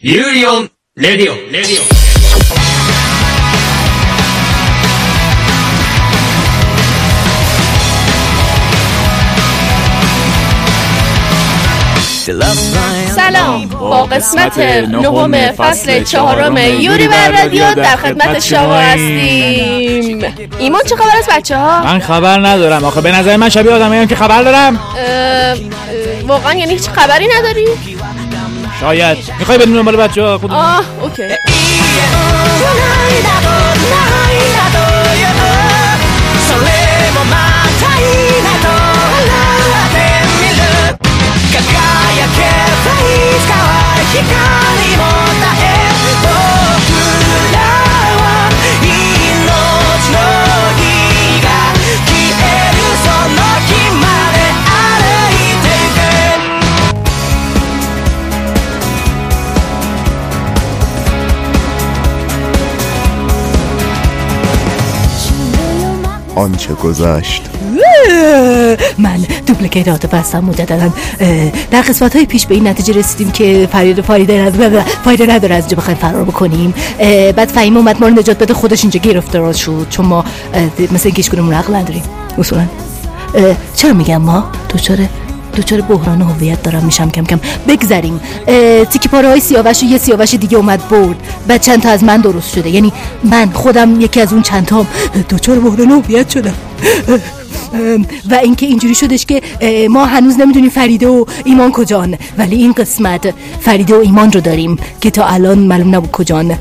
ユーリオンレディオンレディオンسلام با قسمت نهم فصل چهارم یوری بر رادیو در خدمت شما هستیم ایمان چه خبر است بچه ها؟ من خبر ندارم آخه به نظر من شبیه آدمی که خبر دارم واقعا یعنی هیچ خبری نداری؟ شاید میخوای بدون دنبال بچه ها خود آه اوکی それもまたいいなと笑ってみる輝けばいつかは光も آنچه گذشت. من دوپلیکیتات بستم مجددا اه، در قسمت های پیش به این نتیجه رسیدیم که فرید فایده فایده نداره از اینجا بخوایم فرار بکنیم. بعد فهیم اومد ما رو نجات بده خودش اینجا گرفتار شد. چون ما مثل اینکه عقل نداریم. اصولا. چرا میگم ما؟ دچار دچار بحران هویت دارم میشم کم کم. بگذریم. تیکی پاره های سیاوش و یه سیاوش دیگه اومد برد. بعد چند تا از من درست شده. یعنی من خودم یکی از اون چند تا دچار بحران هویت شدم. و اینکه اینجوری شدش که ما هنوز نمی‌دونیم فریده و ایمان کجان. ولی این قسمت فریده و ایمان رو داریم که تا الان معلوم نبود کجان.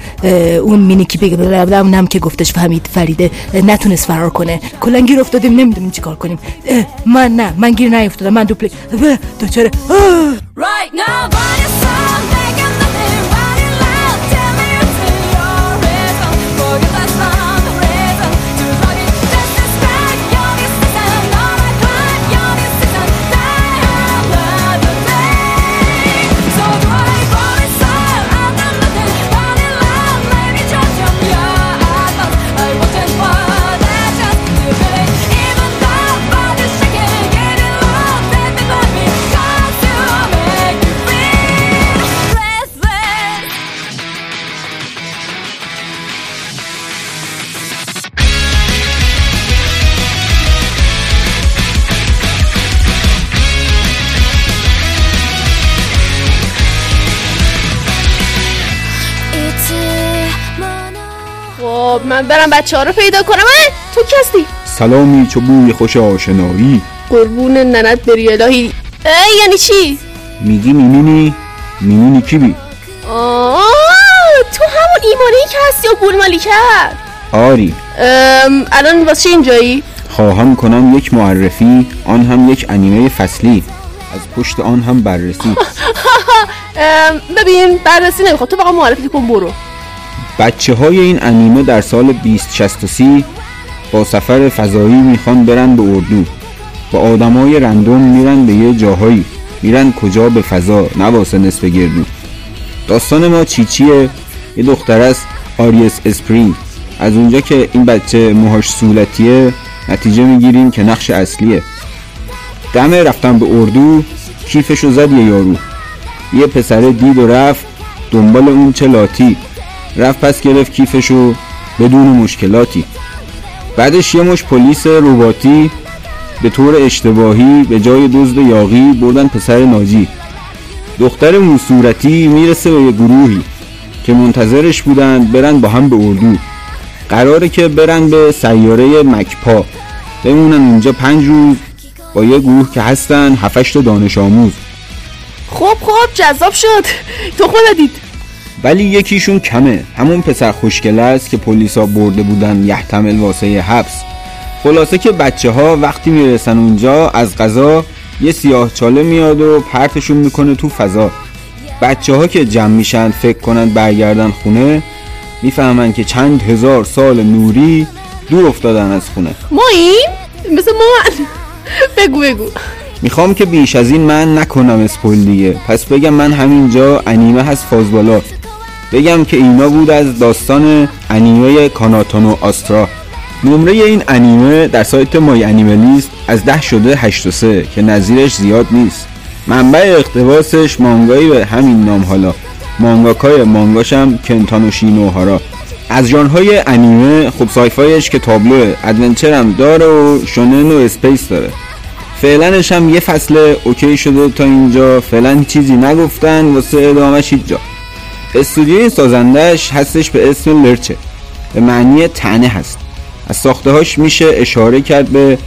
اون مینی کی بگه اونم که گفتش فهمید فریده نتونست فرار کنه. کلا گیر افتادیم نمی‌دونیم چیکار کنیم. من نه من گیر نیافتادم من دوچاره آه. Right now, برم بچه ها رو پیدا کنم. تو کی هستی؟ سلامی چو بوی خوش آشنایی. قربون ننت بری الهی. اه یعنی چی؟ میگی میمینی؟ میمینی کی بی؟ آه تو همون ایمانی که هستی و گول مالی کرد. آری. الان واسه اینجایی؟ خواهم کنم یک معرفی آن هم یک انیمه فصلی. از پشت آن هم بررسی. ببین بررسی نمی‌خواد تو فقط معرفی کن برو. بچه های این انیمه در سال 2063 با سفر فضایی می‌خوان برن به اردو. با آدمای random میرن به یه جاهایی. میرن کجا به فضا؟ نه واسه نصف گردو. داستان ما چیچیه یه دختر است آریس اسپرینگ. از اونجا که این بچه موهاش صورتیه نتیجه می‌گیریم که نقش اصلیه. دم رفتن به اردو کیفشو زد یه یارو. یه پسره دید و رفت دنبال اون چه لاتی رفت پس گرفت کیفشو بدون مشکلاتی. بعدش یه مش پلیس رباتی به طور اشتباهی به جای دزد یاقی بردن پسر ناجی. دختر موصورتی می‌رسه به یه گروهی که منتظرش بودن برن با هم به اردو. قراره که برن به سیاره مکپا. بمونن اونجا پنج روز با یه گروه که هستن هفتش تا دانش آموز. خب خب جذاب شد. تو خود دید. ولی یکیشون کمه. همون پسر خوشگله است که پلیسا برده بودن یحتمل واسه حبس. خلاصه که بچه ها وقتی می‌رسن اونجا از غذا یه سیاه چاله میاد و پرتشون می‌کنه تو فضا. بچه ها که جمع میشن فکر کنن برگردن خونه می‌فهمن که چند هزار سال نوری دور افتادن از خونه. ما این مثل ما بگو بگو. می‌خوام که بیش از این من نکنم اسپویل دیگه. پس بگم من همینجا انیمه هست فازبالا بگم که اینا بود از داستان انیمه کاناتانو آسترا. نمره این انیمه در سایت مای انیمه لیست از ده شده 8 و 3 که نظیرش زیاد نیست. منبع اقتباسش مانگایی به همین نام حالا. مانگاکای مانگاش هم کنتانو شینوهارا از ژانرهای انیمه خب sci-fi ش که تابلوه adventure هم داره و شونن و space داره. فعلنش هم یه فصل okay شده تا اینجا. فعلا چیزی نگفتن واسه ادامهش هیچ جا. استودیوی سازندهش هستش به اسم لرچه به معنی تنه هست. از ساخته هاش میشه اشاره کرد به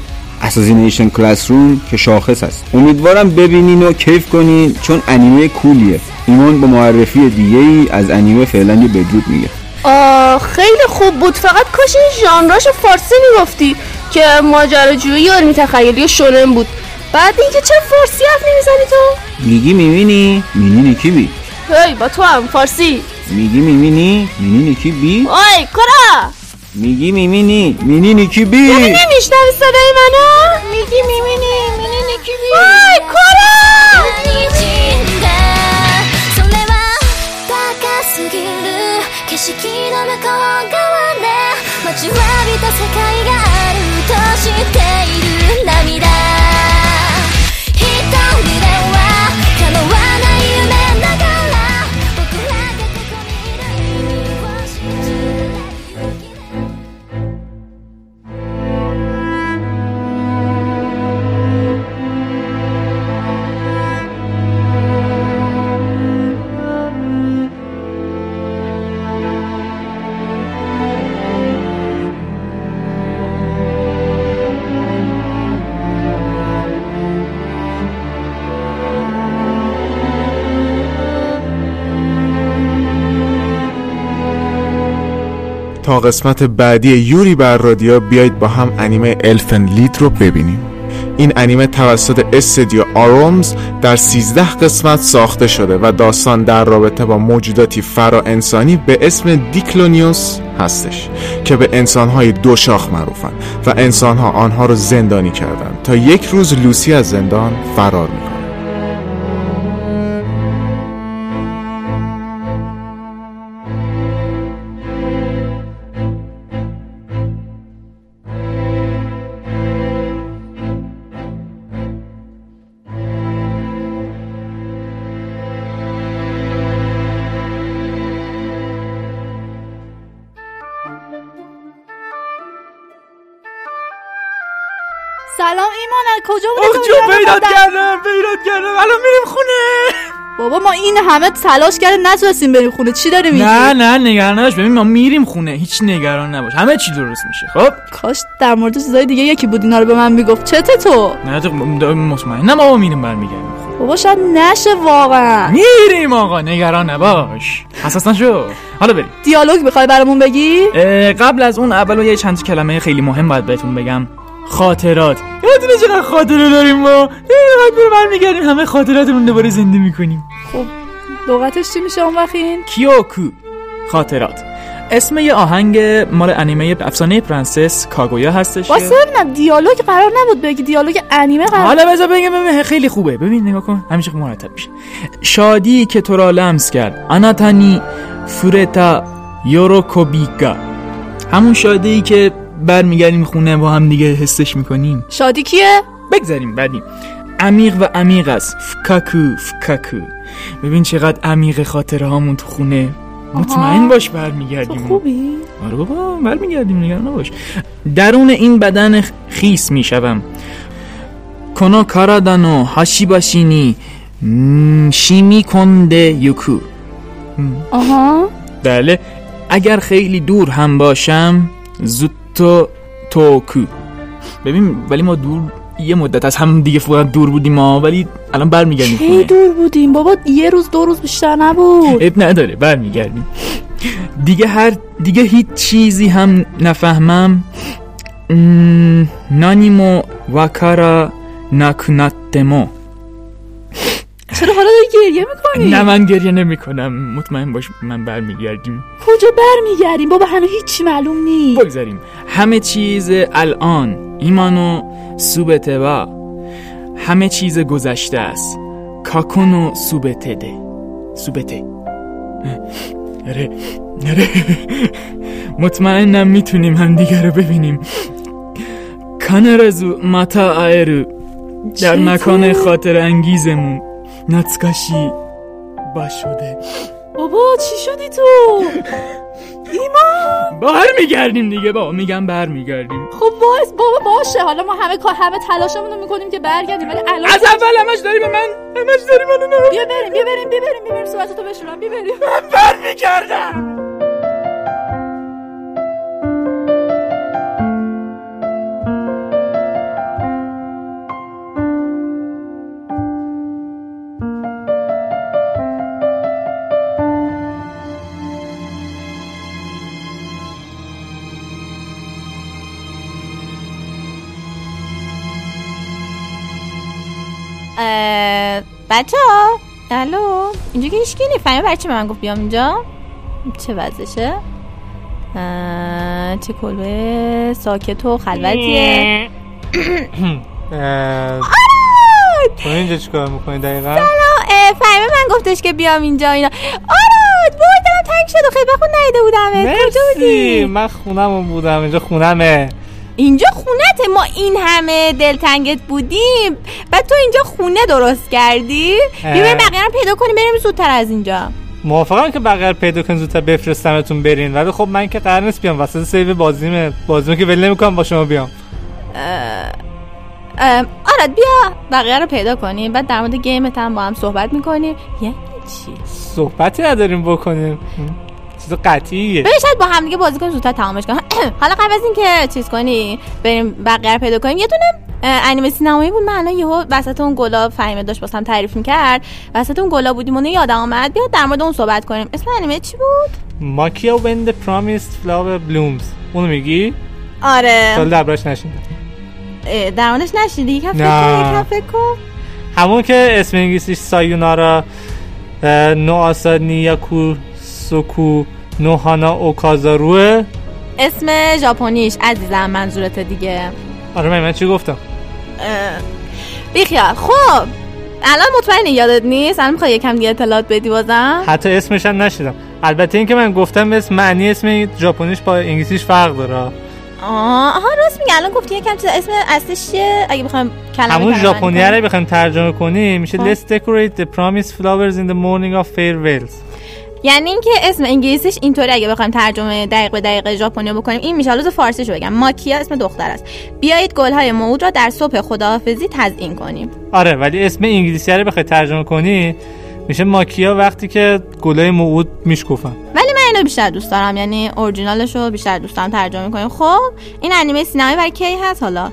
Assassination Classroom که شاخص هست. امیدوارم ببینین و کیف کنین چون انیمه cool یه. ایمان به معرفی دیگه ای از انیمه فعلا یه بدرود میگه. آه خیلی خوب بود. فقط کاش این ژانراشو فارسی می‌گفتی که ماجراجویی و علمی تخیلی و شونن بود. بعد اینکه چه فارسی حرف نمی‌زنی تو؟ میگی می‌بینی؟ می‌بینی کی بی هی با تو هم فارسی میگی میبینی میبینی کی بی آی کرا میگی میبینی میبینی کی بی نمیشنوی صدای منو میگی میبینی میبینی کی بی آی کرا 滲んだそれは高すぎる景色の向こう側で待ちわびた世界があると知って تا قسمت بعدی یوری بر رادیو بیایید با هم انیمه الفن لید رو ببینیم. این انیمه توسط استدیو آرومز در 13 قسمت ساخته شده و داستان در رابطه با موجوداتی فرا انسانی به اسم دیکلونیوس هستش که به انسانهای دو شاخ معروفن و انسانها آنها رو زندانی کردند تا یک روز لوسی از زندان فرار می‌کنه. این همه تلاش کردیم نتونستیم بریم خونه. چی داری میگی؟ نه نه نگران نباش ببین ما میریم خونه. هیچ نگران نباش. همه چی درست میشه خب؟ کاش در مورد چیزای دیگه یکی بود اینا رو به من می‌گفت. چته تو؟ نه تو مطمئنم بابا میریم برمیگردیم خونه. بابا شاید نشه واقعا. میریم آقا نگران نباش. حساس نشو. حالا بریم. دیالوگ می‌خوای برامون بگی؟ قبل از اون اول یه چند کلمه خیلی مهم باید بهتون بگم. خاطرات. یادتونه چقدر خاطره داریم ما؟ برو برمیگردیم همه خاطراتمون دوباره زنده می‌کنیم. خب لغتش چی میشه اون وقت این؟ کیوکو. خاطرات. اسم یه آهنگ مال انیمه افسانه پرنسس کاگویا هستش. که- واسه ببینم دیالوگ قرار نبود بگی دیالوگ انیمه قرار حالا بذار بگم ببین خیلی خوبه. ببین نگاه کن همیشه مرتب میشه. شادی که تو را لمس کرد. あなたに触れた喜びが. همون شادی که برمیگردیم خونه با هم دیگه حسش می‌کنیم. شادی کیه؟ بگذاریم بعدیم عمیق و عمیق است. فکاکو فکاکو. ببین چقدر عمیق خاطره هامون تو خونه. مطمئن باش تو برمیگردیم خوبی؟ آره بابا برمیگردیم نگران نباش. درون این بدن خیس می‌شوم. کنو کارادانو هاشی باشینی شیمی کنده یوکو. آها. بله اگر خیلی دور هم باشم زوتو توکو. ببین ولی ما دور یه مدت از هم دیگه فقط دور بودیم ما ولی الان برمیگردیم کی خونه. دور بودیم؟ بابا یه روز دو روز بیشتر نبود. اب نداره برمیگردیم. دیگه هر دیگه هیچ چیزی هم نفهمم. نانیمو وکارا نکناتمو چرا حالا داری گریه می‌کنی؟ نه من گریه نمی کنم مطمئن باش من برمیگردیم. کجا برمیگردیم؟ بابا هنوز هیچی معلوم نیست. بگذاریم. همه چیز الان. ایمانو سوبته و همه چیز گذشته است. کاکونو سوبته ده. سوبته. اره. اره. مطمئنم می‌تونیم همدیگه رو ببینیم. کانرزو ماتا آیرو در مکان خاطر انگیزمون. نتسکاشی با شده. بابا بابا چی شدی تو؟ ایمان! برمیگردیم دیگه با میگم برمیگردیم. خب باز بابا باشه. حالا ما همه کار همه تلاشمون رو می‌کنیم که برگردیم ولی الان از اول همش داری به من همش داری منو نه. بیا بریم بیا بریم بیا بریم بیا بریم صورتتو بشورم. بیا بریم. برمیگردم. بچه ها الو. اینجا که هیچ نیست. فهمه برای چی من گفت بیام اینجا؟ چه وضعشه؟ چه کلبه؟ ساکت و خلوتیه. تو اینجا چیکار می‌کنی دقیقا؟ اه، فهمه من گفتش که بیام اینجا اینا. آراد دلم تنگ شد و خیلی وقت نیده بودم کجا بودی؟ من خونمون بودم. اینجا خونمه. اینجا خونته ما این همه دلتنگت بودیم. بعد تو اینجا خونه درست کردی؟ بیا بریم بقیه پیدا کنیم بریم زودتر از اینجا. موافقم که بقیه پیدا کنین زودتر بفرستمتون برین. ولی خب من که قرار نیست بیام. وسط save بازیمه بازیمه که ول نمی‌کنم با شما بیام. ام، آراد بیا. بقیه رو پیدا کنیم. بعد در مورد game ت هم با هم صحبت می‌کنیم. یعنی چی؟ صحبتی نداریم بکنیم. چیز قطعیه. ببین شاید با هم دیگه بازی کنیم زودتر تمامش کنیم. حالا قبل از اینکه چیز کنی بریم بقیه پیدا کنیم یه دونه انیمه سینمایی بود. من الان یهو وسط اون گلاب فهیمه داشت واسم تعریف می‌کرد. وسط اون گلاب بودیم اون یادم اومد. بیا در مورد اون صحبت کنیم. اسم انیمه چی بود؟ ماکیا when the promised flower blooms. اونو میگی؟ آره. سال دربارش نشیدم اه، در موردش نشیدی. کن یکم فکر کن همون که اسم انگلیسیش سایونارا نوآسا نیاکو سوکو نوهانا اوکازاروه. اسم ژاپنیش عزیزم منظورت دیگه؟ آره من, من چی گفتم؟ بیخیال. خب الان مطمئنی یادت نیست؟ الان می‌خوای یکم دیگه اطلاعات بدی بازم؟ حتی اسمش هم نشیدم. البته اینکه من گفتم اسم معنی اسم ژاپنیش با انگلیسیش فرق داره. آه آها راست میگه الان گفتی یکم چیز اسم اصلیش چیه؟ اگه بخوایم کلمه همون ژاپنی. رو بخوایم ترجمه کنیم میشه خب. Let's decorate the promised flowers in the morning of farewells. یعنی اینکه اسم انگلیسیش اینطوری اگه بخوایم ترجمه دقیق به دقیق ژاپنی بکنیم این میشه. تو فارسیشو بگم. ماکیا اسم دختر است. بیایید گلهای موعود را در صبح خداحافظی تزیین کنیم. آره ولی اسم انگلیسی رو بخوای ترجمه کنی میشه ماکیا وقتی که گلای موعود میشکوفن. ولی من اینو بیشتر دوست دارم. یعنی اورجینالش رو بیشتر دوست دارم ترجمه کنیم. خب این انیمه سینمایی برای کی هست حالا؟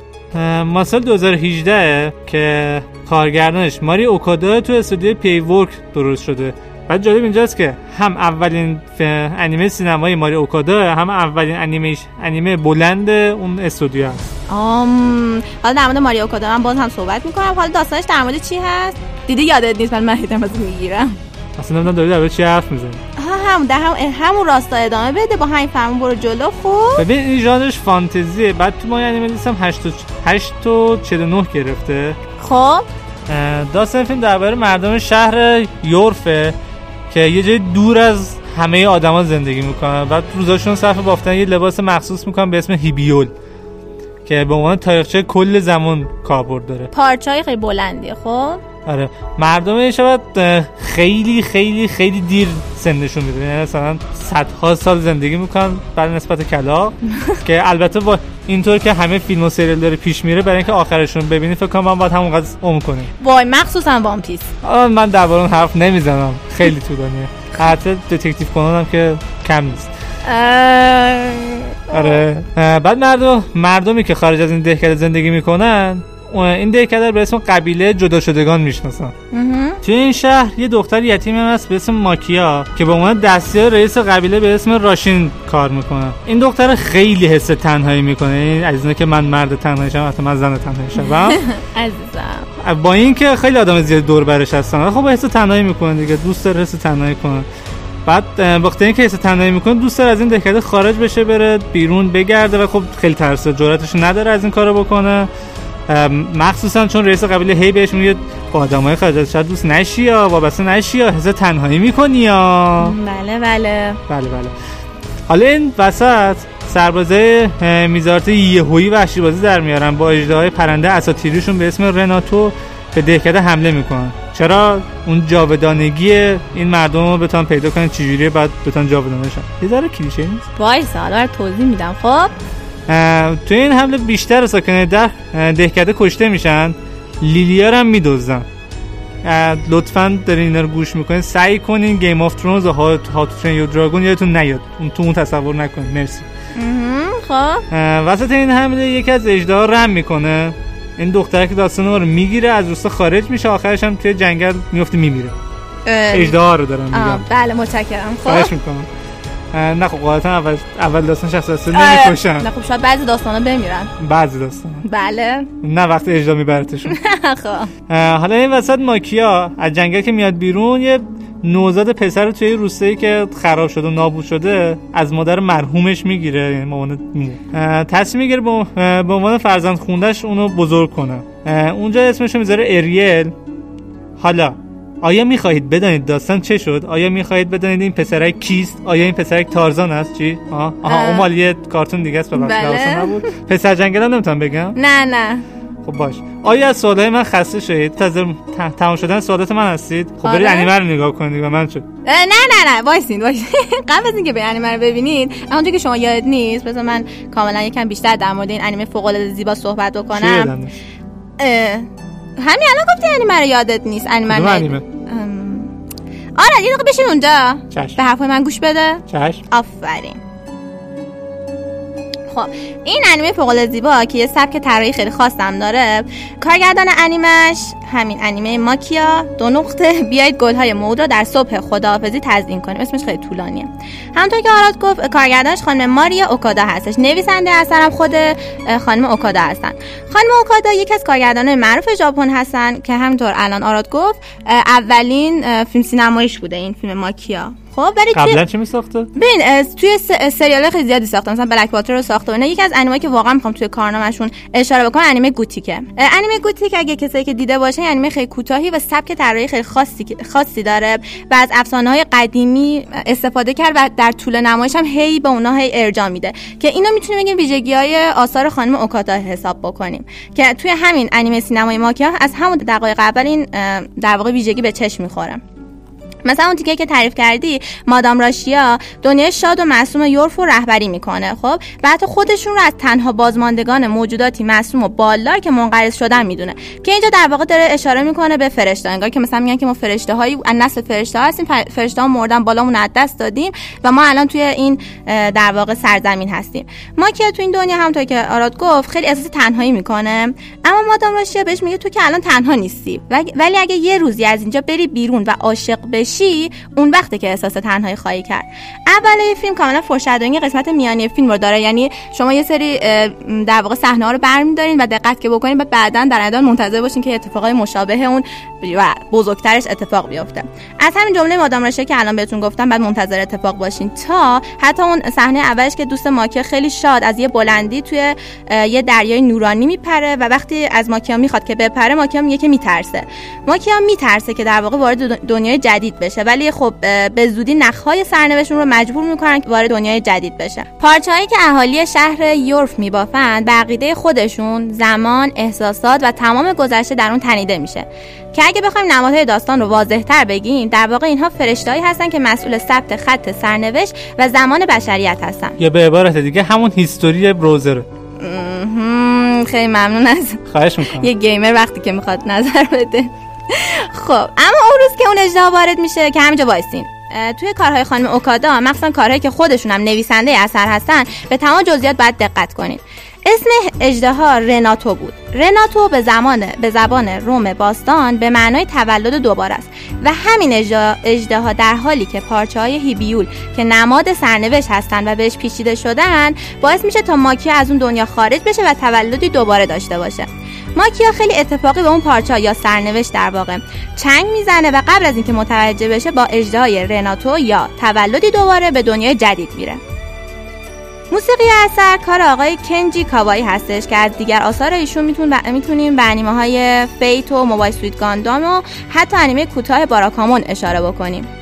ما سال 2018 که کارگردانش ماری اوکادا تو استودیو پی ورک درست شده. بعد جالب اینجاست که هم اولین انیمه سینمایی ماری اوکادا هم اولین انیمه انیمه بلند اون استودیو هست. آم حالا در مورد ماریو کادا من باز هم صحبت می‌کنم. حالا داستانش در مورد چی هست؟ دیدی یادت نیست من هیتم از می‌گیرم. اصلا نمی‌دونم داری در چی حرف می‌زنی. ها هم در هم همون راستا ادامه بده با همین فرمون برو جلو خوب؟ ببین این ژانرش فانتزیه. بعد تو ما انیمه 8 و 8 و 49 گرفته. خب؟ داستان فیلم درباره مردم شهر یورفه. که یه جای دور از همه آدما زندگی می‌کنن بعد روزاشون صرف بافتن یه لباس مخصوص می‌کنن به اسم هیبیول که به عنوان تاریخچه کل زمان کاربرد داره. پارچه های خیلی بلندیه خب؟ آره. مردم اه، خیلی خیلی خیلی دیر سنشون میره یعنی مثلا صدها سال زندگی می‌کنن بر نسبت کلاق که البته با اینطور که همه فیلم و سریال داره پیش میره برای اینکه آخرشون ببینی فکر کنم من باید همونقدر عمر کنیم وای مخصوصا وان پیس من اون حرف نمی‌زنم. خیلی طولانیه. حتی دتکتیو کنان هم که کم نیست. آره. بعد مردم مردمی که خارج از این دهکده زندگی می‌کنن این دهکده به اسم قبیله جدا شدگان می‌شناسن توی این شهر یه دختر یتیم هم هست به اسم ماکیا که به عنوان دستیار رئیس قبیله به اسم راشین کار می‌کنه. این دختر خیلی حس تنهایی می‌کنه. این از اینه که من مرد تنهاییشم حتی من زن تنهاییشم عزیزم. با اینکه خیلی آدم زیاد دور برش هستن. خب حس تنهایی می‌کنه دیگه. دوست داره حس تنهایی کنه. بعد وقتی اینکه حس تنهایی می‌کنه دوست داره از این دهکده خارج بشه بره بیرون بگرده و خب خیلی ترسه جرأتش نداره از این کارو بکنه. مخصوصا چون رئیس قبیله هی بهش میگه با آدمای خارج از شهر دوست نشی یا وابسته نشی یا حس تنهایی می‌کنی یا؟ بله بله. بله بله. حالا این وسط سربازای میزارت یهویی وحشی بازی در میارن. با اژدهای پرنده اساطیریشون به اسم رناتو به دهکده حمله می‌کنن. چرا؟ اون جاودانگی این مردم رو بتونن پیدا کنن چجوریه؟ بعد بتونن جاودانه شن. یه ذره کلیشه نیست؟ وایسا حالا توضیح میدم. خب توی این حمله بیشتر ساکنای دهکده کشته میشن. لیلیا رو هم میدزدن لطفا دارین اینا رو گوش می‌کنین. سعی کنین Game of Thrones و How to Train Your Dragon یادتون نیاد. اون تو اون تصور نکنین. مرسی. خب. وسط این حمله یکی از اجدها رم می‌کنه. این دختره که داستان ما رو می‌گیره از روستا خارج میشه. آخرش هم توی جنگل میفته میمیره. اجدها رو دارم میگم. بله متشکرم. خب. خواهش می‌کنم. نه خب قاعدتا اول اول داستان شخص اصلی آره. نه نمی‌کشن خب شاید بعضی داستانا بمیرن. بعضی داستان. بله. نه وقتی اجدا میبرتشون. خب. حالا این وسط ماکیا از جنگل که میاد بیرون یه نوزاد پسر توی روستایی که خراب شده و نابود شده از مادر مرحومش می‌گیره یعنی مامان تصمیم می‌گیره به عنوان فرزند خوندش اونو بزرگ کنه. اونجا اسمش می‌ذاره اریل. حالا آیا می‌خواهید بدانید داستان چه شد؟ آیا می‌خواهید بدانید این پسرک کیست؟ آیا این پسرک تارزان است؟ چی؟ آها آها اه. اون مال یه کارتون دیگه است بله. نبود. پسر جنگل هم نمی‌تونم بگم؟ نه نه. خب باشه. آیا از سوالای من خسته شدید؟ تمام شدن سوالات من هستید؟ خب برید آره. انیمه رو نگاه کنید و من شد نه نه نه. وایسین وایسین. قبل از اینکه به انیمه رو ببینید اونجا که شما یاد نیست بذار من کاملا یکم بیشتر در مورد این انیمه فوق العاده زیبا صحبت بکنم. همین الان گفتی انیمه رو یادت نیست انیمه انیمه؟ آره یه دقیقه بشین اونجا. چشم. به حرفای من گوش بده. چشم. آفرین. خب این انیمه فوق زیبا که یه سبک طراحی خیلی خاصم داره. کارگردان انیمش همین انیمه ماکیا. دو نقطه. بیایید گلهای مود رو در صبح خداحافظی تزیین کنیم. اسمش خیلی طولانیه. همونطور که آراد گفت کارگردانش خانم ماریا اوکادا هستش. نویسنده اثرم خود خانم اوکادا هستن. خانم اوکادا یکی از کارگردانای معروف ژاپن هستن که همینطور الان آراد گفت اولین فیلم سینماییش بوده این فیلم ماکیا. خب ولی قبلا چی میساخته؟ ببین توی سریال خیلی زیادی ساخته. مثلا بلک واتر رو ساخته و اینا. یکی از انیمه که واقعا می‌خوام توی کارنامهشون اشاره بکنم انیمه گوتیکه. انیمه گوتیک اگه کسایی که دیده باشه انیمه خیلی کوتاهی و سبک طراحی خیلی خاصی خاصی داره و از افسانه های قدیمی استفاده کرد و در طول نمایش هم هی به اونها هی ارجاع میده. که اینو می‌تونیم بگیم ویژگی های آثار خانم اوکادا حساب بکنیم. که توی همین انیمه سینمای ماکیا از همون دقایق اول این در واقع ویژگی به چشم می‌خوره. مثلا اون تیکه که تعریف کردی مادام راشیا دنیای شاد و معصوم یورف رو رهبری می‌کنه خب؟ و حتی خودشون رو از تنها بازماندگان موجوداتی معصوم و بالدار که منقرض شدن می‌دونه. که اینجا در واقع داره اشاره می‌کنه به فرشته انگار که مثلا میگن که ما فرشته هایی از نسل فرشته هستیم ف- فرشته ها مردن بالامون از دست دادیم و ما الان توی این در واقع سرزمین هستیم. ما که تو این دنیا همونطور که آراد گفت خیلی احساس تنهایی می‌کنه. اما مادام راشیا بهش میگه تو که الان تنها نیستی. ولی اگه یه روزی از اینجا بری بیرون و عاشق بشی اون وقته که احساس تنهایی خواهی کرد. اول فیلم کاملا فورشادوینگ قسمت میانی فیلم رو داره. یعنی شما یه سری در واقع صحنه ها رو برمیدارین و دقت که بکنین بعد بعدا در ادامه منتظر باشین که اتفاقای مشابه اون و بزرگترش اتفاق بیفته. از همین جمله مادام راشه که الان بهتون گفتم بعد منتظر اتفاق باشین تا حتی اون صحنه اولش که دوست ماکیا خیلی شاد از یه بلندی توی یه دریای نورانی میپره و وقتی از ماکیا می‌خواد که بپره ماکیا میگه که میترسه. ماکیا میترسه که در واقع وارد دنیای جدید بشه. ولی خب به زودی نخهای سرنوشتشون رو مجبور می‌کنن که وارد دنیای جدید بشه پارچه‌هایی که اهالی شهر یورف میبافند به عقیده خودشون زمان احساسات و تمام گذشته در اون تنیده میشه. که اگه بخوایم نمادهای داستان رو واضح‌تر بگیم در واقع اینها فرشتهایی هستن که مسئول ثبت خط سرنوشت و زمان بشریت هستن. یا به عبارت دیگه همون هیستوری بروزره. مهم، خیلی ممنون از خواهش می‌کنم. یه گیمر وقتی که می‌خواد نظر بده. خب اما اون روز که اون اجدا وارد میشه که همینجا وایسین. توی کارهای خانم اوکادا مخصوصا کارهایی که خودشون هم نویسنده اثر هستن به تمام جزئیات باید دقت کنید اسم اژدها رناتو بود. رناتو به زمان به زبان روم باستان به معنای تولد دوباره است و همین اژدها در حالی که پارچه های هیبیول که نماد سرنوشت هستند و بهش پیچیده شدن باعث میشه تا ماکیا از اون دنیا خارج بشه و تولدی دوباره داشته باشه. ماکیا خیلی اتفاقی به اون پارچه یا سرنوشت در واقع چنگ می‌زنه و قبل از اینکه متوجه بشه با اجدهای رناتو یا تولدی دوباره به دنیای جدید میره موسیقی اثر کار آقای کنجی کاوایی هستش که از دیگر آثار ایشون میتون. می‌تونیم به انیمه های Fate و Mobile Suit Gundam و حتی انیمه کوتاه باراکامون اشاره بکنیم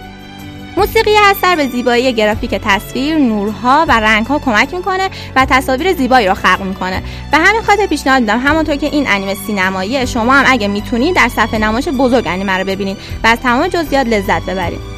موسیقی اثر به زیبایی گرافیک تصویر، نورها و رنگها کمک می‌کنه و تصاویر زیبایی رو خلق می‌کنه. به همین خاطر پیشنهاد میدم همونطور که این انیمه سینماییه شما هم اگه می‌تونید در صفحه نمایش بزرگ انیمه رو ببینید و از تمام جزئیات لذت ببرید.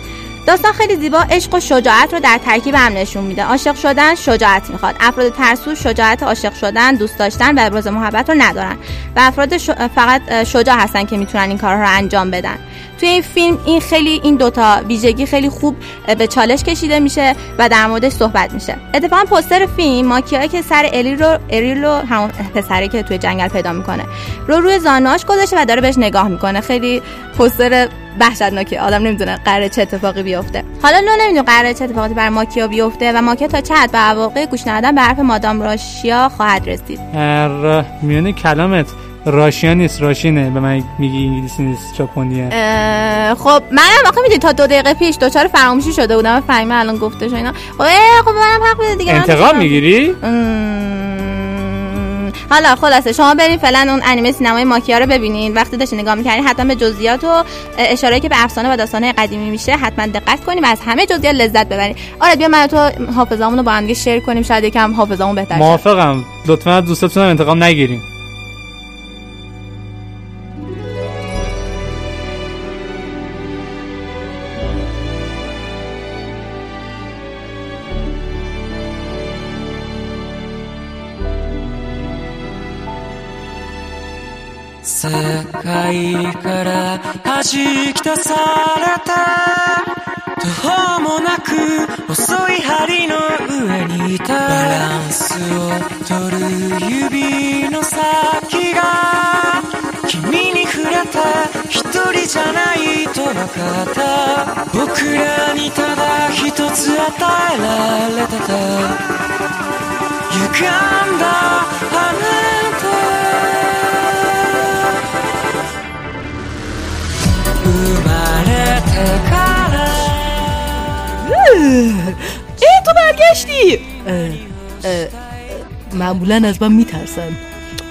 داستان خیلی زیبا عشق و شجاعت رو در ترکیب هم نشون میده. عاشق شدن شجاعت می‌خواد. افراد ترسو شجاعت عاشق شدن دوست داشتن و ابراز محبت رو ندارن. و افراد ش- فقط شجاع هستن که می‌تونن این کارها رو انجام بدن. توی این فیلم این خیلی این دوتا ویژگی خیلی خوب به چالش کشیده میشه و در موردش صحبت میشه. اتفاقا پوستر فیلم ماکیا که سر الی رو اریل رو همون پسری که توی جنگل پیدا می‌کنه رو روی زاناش گذاشته و داره بهش نگاه می‌کنه. خیلی پوستر وحشتناکه آدم نمی‌دونه قراره چه اتفاقی بیفته. حالا لو نمی‌دونه قراره چه اتفاقی بر ماکیا بیفته و ماکیا تا حد به واقع گوش ندادن به حرف مادام راشیا خواهد رسید. ر... میونه کلامت راشیا نیست راشینه. به من میگی انگلیسی نیست ژاپنیه. خب منم آخه می‌دونی تا دو دقیقه پیش دچار فراموشی شده بودم فهمیدم الان گفته شو اینا. خب منم حق بده دیگه. انتقام. می‌گیری؟ ام، حالا خلاصه شما برین فعلا اون انیمه سینمای ماکیا رو ببینین. وقتی داشتین نگاه می‌کردین حتما به جزئیات و اشاره که به افسانه و داستانه قدیمی میشه حتما دقت کنیم و از همه جزئیات لذت ببرید آره بیا من تو حافظمون رو با هم شیر کنیم شاید یکم حافظمون بهتر شه. موافقم. لطفا از دوستاتونم انتقام نگیریم 世界から弾き出された途方もなく細い針の上にいたバランスを取る指の先が君に触れた一人じゃないと分かった僕らにただ一つ与えられてた歪んだあ ای تو برگشتی معمولا از من میترسن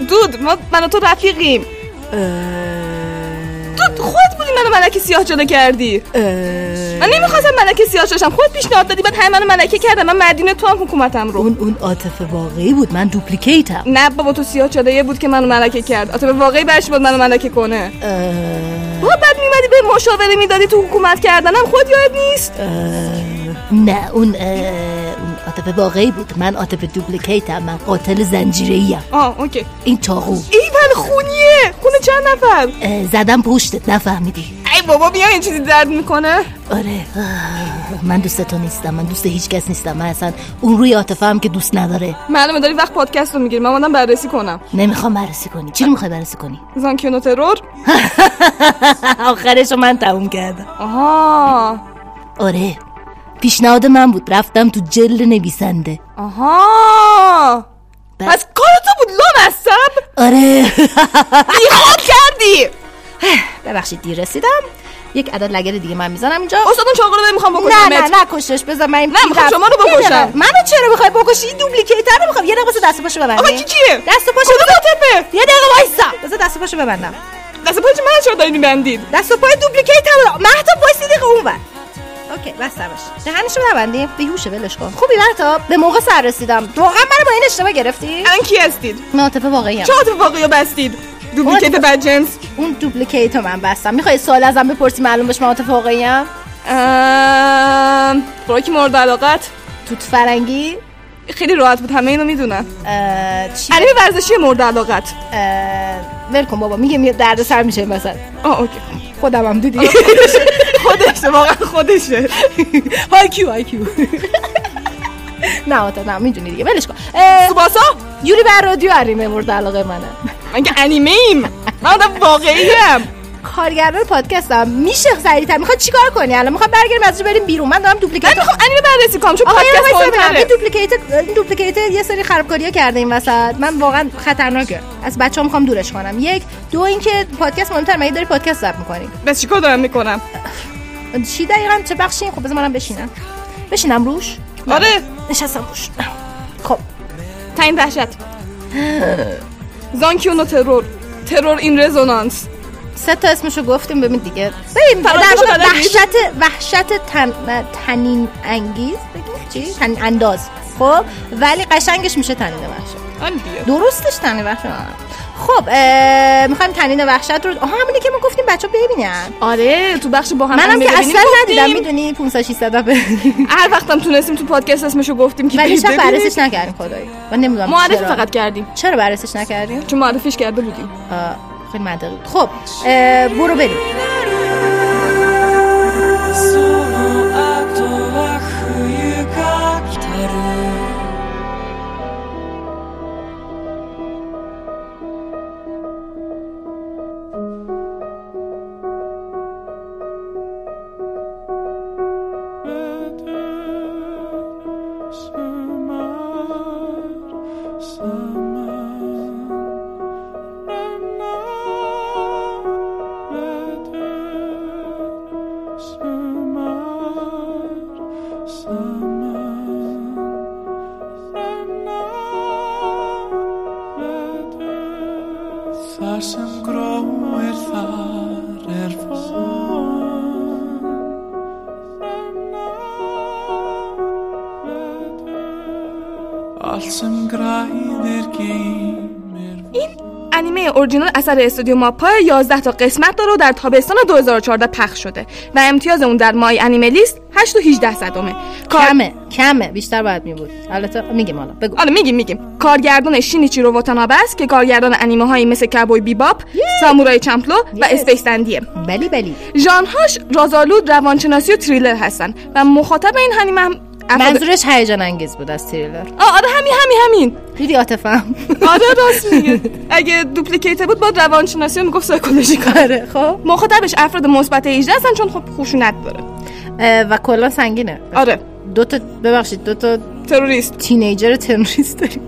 دود ما من و تو رفیقیم دود خود بودی منو ملکه سیاه جدا کردی من نمی‌خواستم ملکه سیاه شدم خود پیشنهاد دادی بعد همه منو ملکه کردم من مدینه تو هم حکومتم رو. اون اون عاطفه واقعی بود. من دوپلیکیتم. نه بابا تو سیاه شده یه بود که منو ملکه کرد. به واقعی برش بود منو ملکه کنه. بابا بعد میمدی به مشاوره می‌دادی تو حکومت کردنم. خود یاد نیست؟ نه اون اه، عاطفه واقعی بود. من عاطفه دوپلیکیتم من قاتل زنجیره ایم آه اوکی. این چاقو. ای من خونیه. خونه چند نفر؟ زدم پشتت نفهمیدی. ای بابا بیا این چیزی درد می‌کنه. آره. من دوست تو نیستم من دوست هیچ کس نیستم. من اصلا اون روی عاطفه هم که دوست نداره. معلومه داری وقت پادکست رو می‌گیری. من اومدم بررسی کنم. نمی‌خوام بررسی کنی. چی می‌خوای بررسی کنی؟ زانکیونو ترور؟ آخرش من تموم کردم. آها. آره. پیشنهاد من بود. رفتم تو جلد نویسنده. آها! بله. پس کار تو بود لام هستم آره. بیخود کردی! ببخشید دیر رسیدم. یک عدد لگر دیگه من می‌زنم اینجا. استاد اون چاقو رو می‌خوام بکشم نه نه نه کشش بذار من نه، می‌خوام شما رو بکشم. منو چرا می‌خوای بکشی؟ این دوپلیکیتر رو می‌خوام. یه دقیقه دست پاشو ببندی آقا کی کیه؟ دست پاشو. عاطفه یه دقیقه وایسا. بذار دست پاشو ببندم. دست پای من چرا داری میبندید؟ دست پای duplicator رو. مهتاب وایسا یه دقیقه اون بر okay بس باش دهنشو ببندیم بیهوشه ولش کن. خوبی مهتاب به موقع سر رسیدم. واقعا منو با این اشتباه گرفتی؟ الان کی هستید؟ من عاطفه واقعی چه عاطفه واقعی بستید؟ duplicate بدجنس اون duplicate رو من بستم. می‌خوای سوال ازم بپرسی معلوم بشه من عاطفه واقعی ام؟ ام، خوراکی مورد علاقت؟ توت فرنگی؟ خیلی راحت بود همه اینو می‌دونن. انیمه ورزشی مورد علاقت. ول کن بابا میگه می درد سر میشه وسط آه اوکی. خودم هم دیدی. خودشه واقعا خودشه. های کیو های کیو. نه آتا نه می‌دونی دیگه ولش کن. سوباسا؟ یوری بر رادیو انیمه مورد علاقه منه. من که انیمه ایم من آدم واقعیم. کارگردان پادکستم میشه سریعتر می‌خواد چیکار کنی الان می‌خوام برگردیم از بریم بیرون. من دارم من دوپلیکیت می‌خوام انیمه بررسی کنم چون پادکست این دوپلیکیت این دوپلیکیت یه سری خرابکاری‌ها کرده این وسط. من واقعا خطرناکه از بچه‌ها می‌خوام دورش کنم. یک. دو اینکه پادکست مهمتر. مگه داری پادکست ضبط می‌کنی؟ بس چیکار دارم می‌کنم؟ چی دقیقاً؟ چه بخشی؟ خب بذار منم بشینم. بشینم روش؟ آره. نشستم روش. خب. تعیین وحشت. زانکیونو ترور. ترور این رزونانس. سه تا اسمشو گفتیم ببین دیگه. ببین در واقع. وحشت وحشت تن... تنین انگیز. بگیم چی؟ تنین انداز. خب؟ ولی قشنگش میشه تنین وحشت. درستش تنین وحشت. خب می‌خوایم تنین وحشت رو آها همونی که ما گفتیم بچه ببینن. آره تو بخش با هم منم که اصلا. ندیدم. می‌دونی 500 600 دفعه هر وقتم تونستیم تو پادکست اسمشو گفتیم که ولی شب. بررسیش نکردیم خدایی. من نمی‌دونم معرفی. فقط کردیم. چرا بررسیش نکردیم؟ چون معرفیش کرده بودیم. آه، خیلی منطقی. خب برو بریم اثر استودیو ماپا 11 تا قسمت داره و در تابستان 2014 پخش شده و امتیاز اون در MyAnimeList 8 و 18 صدمه. کار... کمه کمه بیشتر باید می بود البته میگیم حالا بگو. آره میگیم میگیم. کارگردان شینیچیرو واتانابه است که کارگردان انیمه هایی مثل Cowboy Bebop، Samurai Champloo و. Space Dandy یه. بلی بلی. ژانرهاش رازآلود، روانشناسی و تریلر هستن و مخاطب این انیمه هم منظورش هیجان انگیز بود از تریلر. آره همین همین همین. دیدی عاطفم آره راست میگه اگه duplicate بود با روانشناسی رو می‌گفت سایکولوژی آره خب. مخاطبش افراد مثبت 18 هستن چون خب خشونت داره. و کلا سنگینه. آره. دو تا ببخشید دو تا تروریست. teenager تروریست داریم.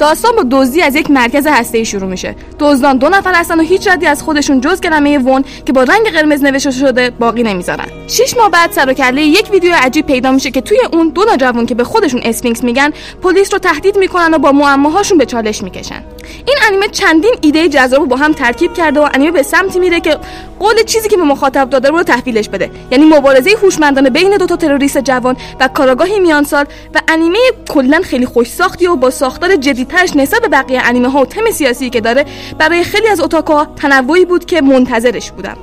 داستان با دزدی از یک مرکز هسته‌ای شروع میشه. دزدان دو نفر هستن و هیچ ردی از خودشون جز کلمه ون که با رنگ قرمز نوشته شده باقی نمی‌ذارن. شش ماه بعد سر و کله یک ویدیو عجیب پیدا میشه که توی اون دو نوجوان که به خودشون اسفینکس میگن پلیس رو تهدید می‌کنن و با معماهاشون به چالش می‌کشن. این انیمه چندین ایده جذاب با هم ترکیب کرده و انیمه به سمتی میره که قول چیزی که به مخاطب داده رو تحویلش بده. یعنی مبارزه هوشمندانه بین دو تا تروریست جوان و کاراگاهی میانسال و انیمه کلا خیلی خوش ساختی و با ساختار جدیدترش نسبت به بقیه انیمه ها و تم سیاسی که داره برای خیلی از اتاکا تنوعی بود که منتظرش بودم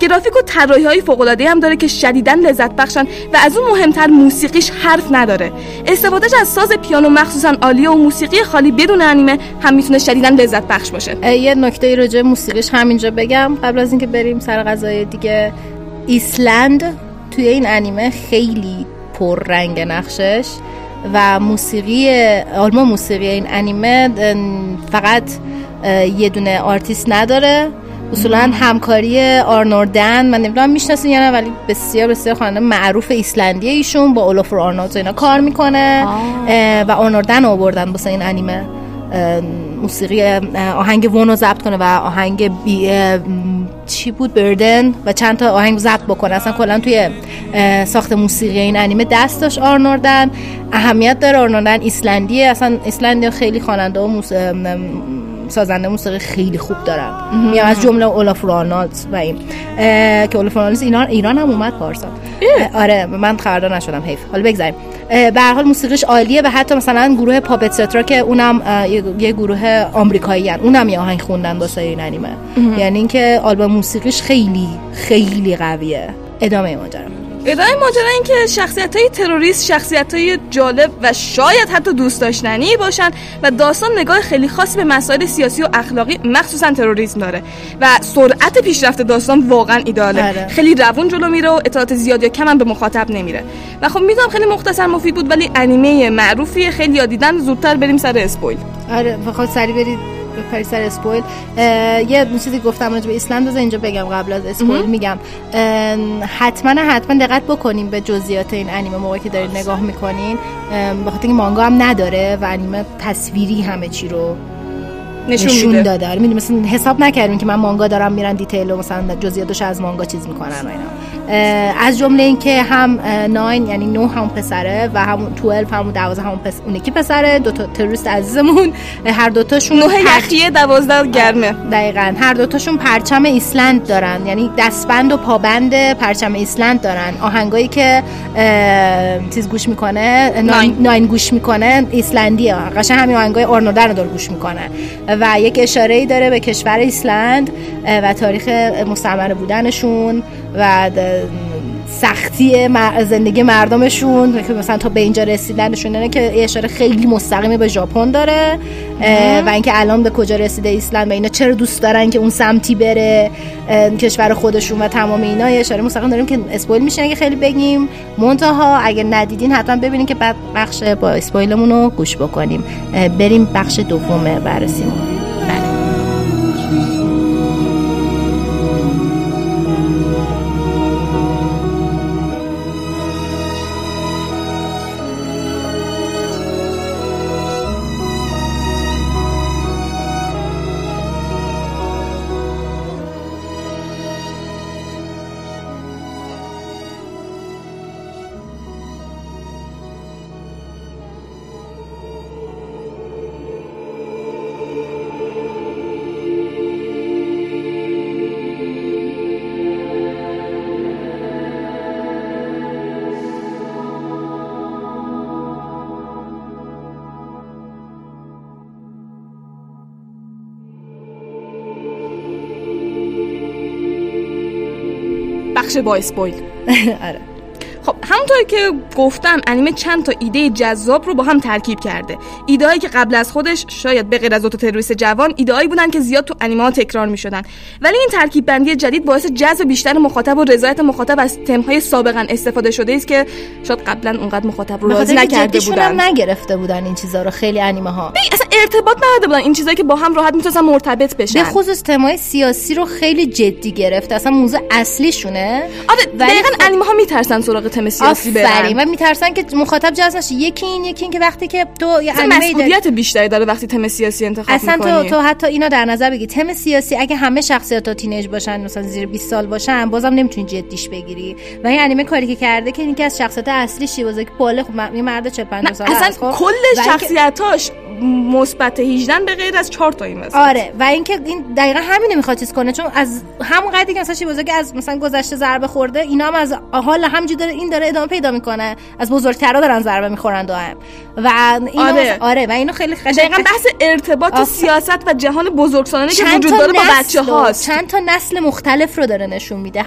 گرافیک و طراحی های فوق العاده هم داره که شدیداً لذت بخشن و از اون مهمتر موسیقیش حرف نداره. استفادهش از ساز پیانو مخصوصا عالیه و موسیقی خالی بدون انیمه هم می‌تونه شدیداً لذت بخش باشه. یه نکته راجع به موسیقیش همینجا بگم. قبل از اینکه بریم سر قضایای دیگه ایسلند توی این انیمه خیلی پر رنگ نقشش. و موسیقی آلبوم موسیقی این انیمه فقط یه دونه آرتیست نداره. اصولا همکاری آرنور دن من نمی‌دونم می‌شناسین یا نه ولی بسیار بسیار خواننده معروف ایسلندی ایشون با اولافور آرنالدز اینا کار می‌کنه. و آرنوردن آوردن واسه این انیمه. موسیقی آهنگ ون رو ضبط کنه و آهنگ بی چی بود؟ بردن و چند تا آهنگ ضبط بکنه. اصلا کلا توی ساخت موسیقی این انیمه دست داشت آرنوردن اهمیت داره آرنوردن ایسلندیه. اصلا ایسلندی خیلی خواننده و موس... سازنده موسیقی خیلی خوب دارن میام از جمله اولاف رونالد و این. که اولاف رونالد ایران ایران هم اومد پارسال آره من خبردار نشدم حیف. حالا بگذاریم. به هر حال موسیقیش عالیه و حتی مثلا گروه پاپت سترا که اونم یه گروه آمریکایی. اونم یه آهنگ خوندن واسه این انیمه یعنی اینکه آلبوم موسیقیش خیلی خیلی قویه. ادامه ماجرا ادامه ماجرا این که شخصیت های تروریست شخصیت های جالب و شاید حتی دوست داشتنی باشن و داستان نگاه خیلی خاصی به مسائل سیاسی و اخلاقی مخصوصا تروریسم داره و سرعت پیشرفت داستان واقعا ایده‌آله. آره. خیلی روون جلو میره و اطلاعات زیاد یا کم هم به مخاطب نمیده. و خب می‌دونم خیلی مختصر مفید بود ولی انیمه معروفی خیلیا دیدن زودتر بریم سر spoil. آره بخواد سری برید. بپری سر spoil یه چیزی گفتم راجع به ایسلند بذار اینجا بگم قبل از spoil میگم. حتما حتما دقت بکنیم به جزئیات این انیمه موقعی که دارید نگاه می‌کنین. به خاطر اینکه مانگا هم نداره و انیمه تصویری همه چی رو نشون نشون, میده. داده. آره می‌دونی مثلا حساب نکردیم که من مانگا دارم میرن دیتیل و مثلا جزئیاتش از مانگا چیز می‌کنن و اینا. از جمله اینکه هم 9 یعنی 9 همون پسره و همون 12 همون 12 همون پس اون یکی پسره دو تا تروریست عزیزمون. هر دوتاشون نه پر- یخیه دوازده گرمه. دقیقا. هر دوتاشون پرچم ایسلند دارن. یعنی دستبند و پابند پرچم ایسلند دارن. آهنگایی که اه، چیز گوش می‌کنه ناین, ناین. ناین گوش می‌کنه ایسلندیه. قشنگ همین آهنگای آرنودر رو داره گوش می‌کنه. و یک اشاره ای داره به کشور ایسلند و تاریخ مستعمره بودنشون و سختی زندگی مردمشون که مثلا تا به اینجا رسیدنشون اینه که یه اشاره خیلی مستقیمی به ژاپن داره و اینکه الان به کجا رسیده ایسلند و اینا چرا دوست دارن که اون سمتی بره کشور خودشون و تمام اینا. یه اشاره مستقیم داریم که اسپویل میشه اگه خیلی بگیم. منتها اگه ندیدین حتما ببینین که بعد بخش با اسپویلمون رو گوش بکنیم. بریم بخش دوم بررسیمون. بخش با اسپویل. آره. همونطور که گفتم انیمه چند تا ایده جذاب رو با هم ترکیب کرده. ایدهایی که قبل از خودش شاید به غیر از دو تا تروریست جوان ایدهایی بودن که زیاد تو انیمه ها تکرار می‌شدن. ولی این ترکیب بندی جدید باعث جذب بیشتر مخاطب و رضایت مخاطب از تمهای سابقا استفاده شده است که شاید قبلا اونقدر مخاطب رو راضی نکرده بودن. نگرفته بودن این چیزا رو خیلی انیمه ها اصلا ارتباط نداده بودن این چیزایی که با هم راحت می‌تونستن مرتبط بشن. به خصوص تمای سیاسی رو خیلی جدی گرفته اصلا موضوع اصلیشونه. آره دقیقا خب- انیمه ها میترسن سراغ تم سیاسی برن آفرین. و میترسن که مخاطب جذب نشه. یکی این یکی این که وقتی که تو یه مسئولیت بیشتری داره وقتی تم سیاسی انتخاب اصلا تو می‌کنی. تو حتی اینو در نظر بگی تم سیاسی اگه همه شخصیت ها تینیج باشن مثلا زیر 20 سال باشن بازم نمی‌تونی جدیش بگیری. و این انیمه کاری که کرده که اینکه از شخصیت اصلی شیوازه که باله خب یه مرد 40 50 نه ساله اصلا خب. کل شخصیتاش مثبت 18 به غیر از 4 تا این مثلا آره. و اینکه این دقیقا همینو می‌خواد چیز کنه. چون از همون قدری که مثلا شیبازه از مثلا گذشته ضربه خورده اینا هم از حال همینجوری داره این داره ادامه پیدا می‌کنه از بزرگترا دارن ضربه می‌خورن دو هم و اینو آره. آره و اینو خیلی قشنگ دقیقا بحث ارتباط آفر. سیاست و جهان بزرگسالانه که وجود داره با بچه هاست چند تا نسل مختلف رو داره نشون میده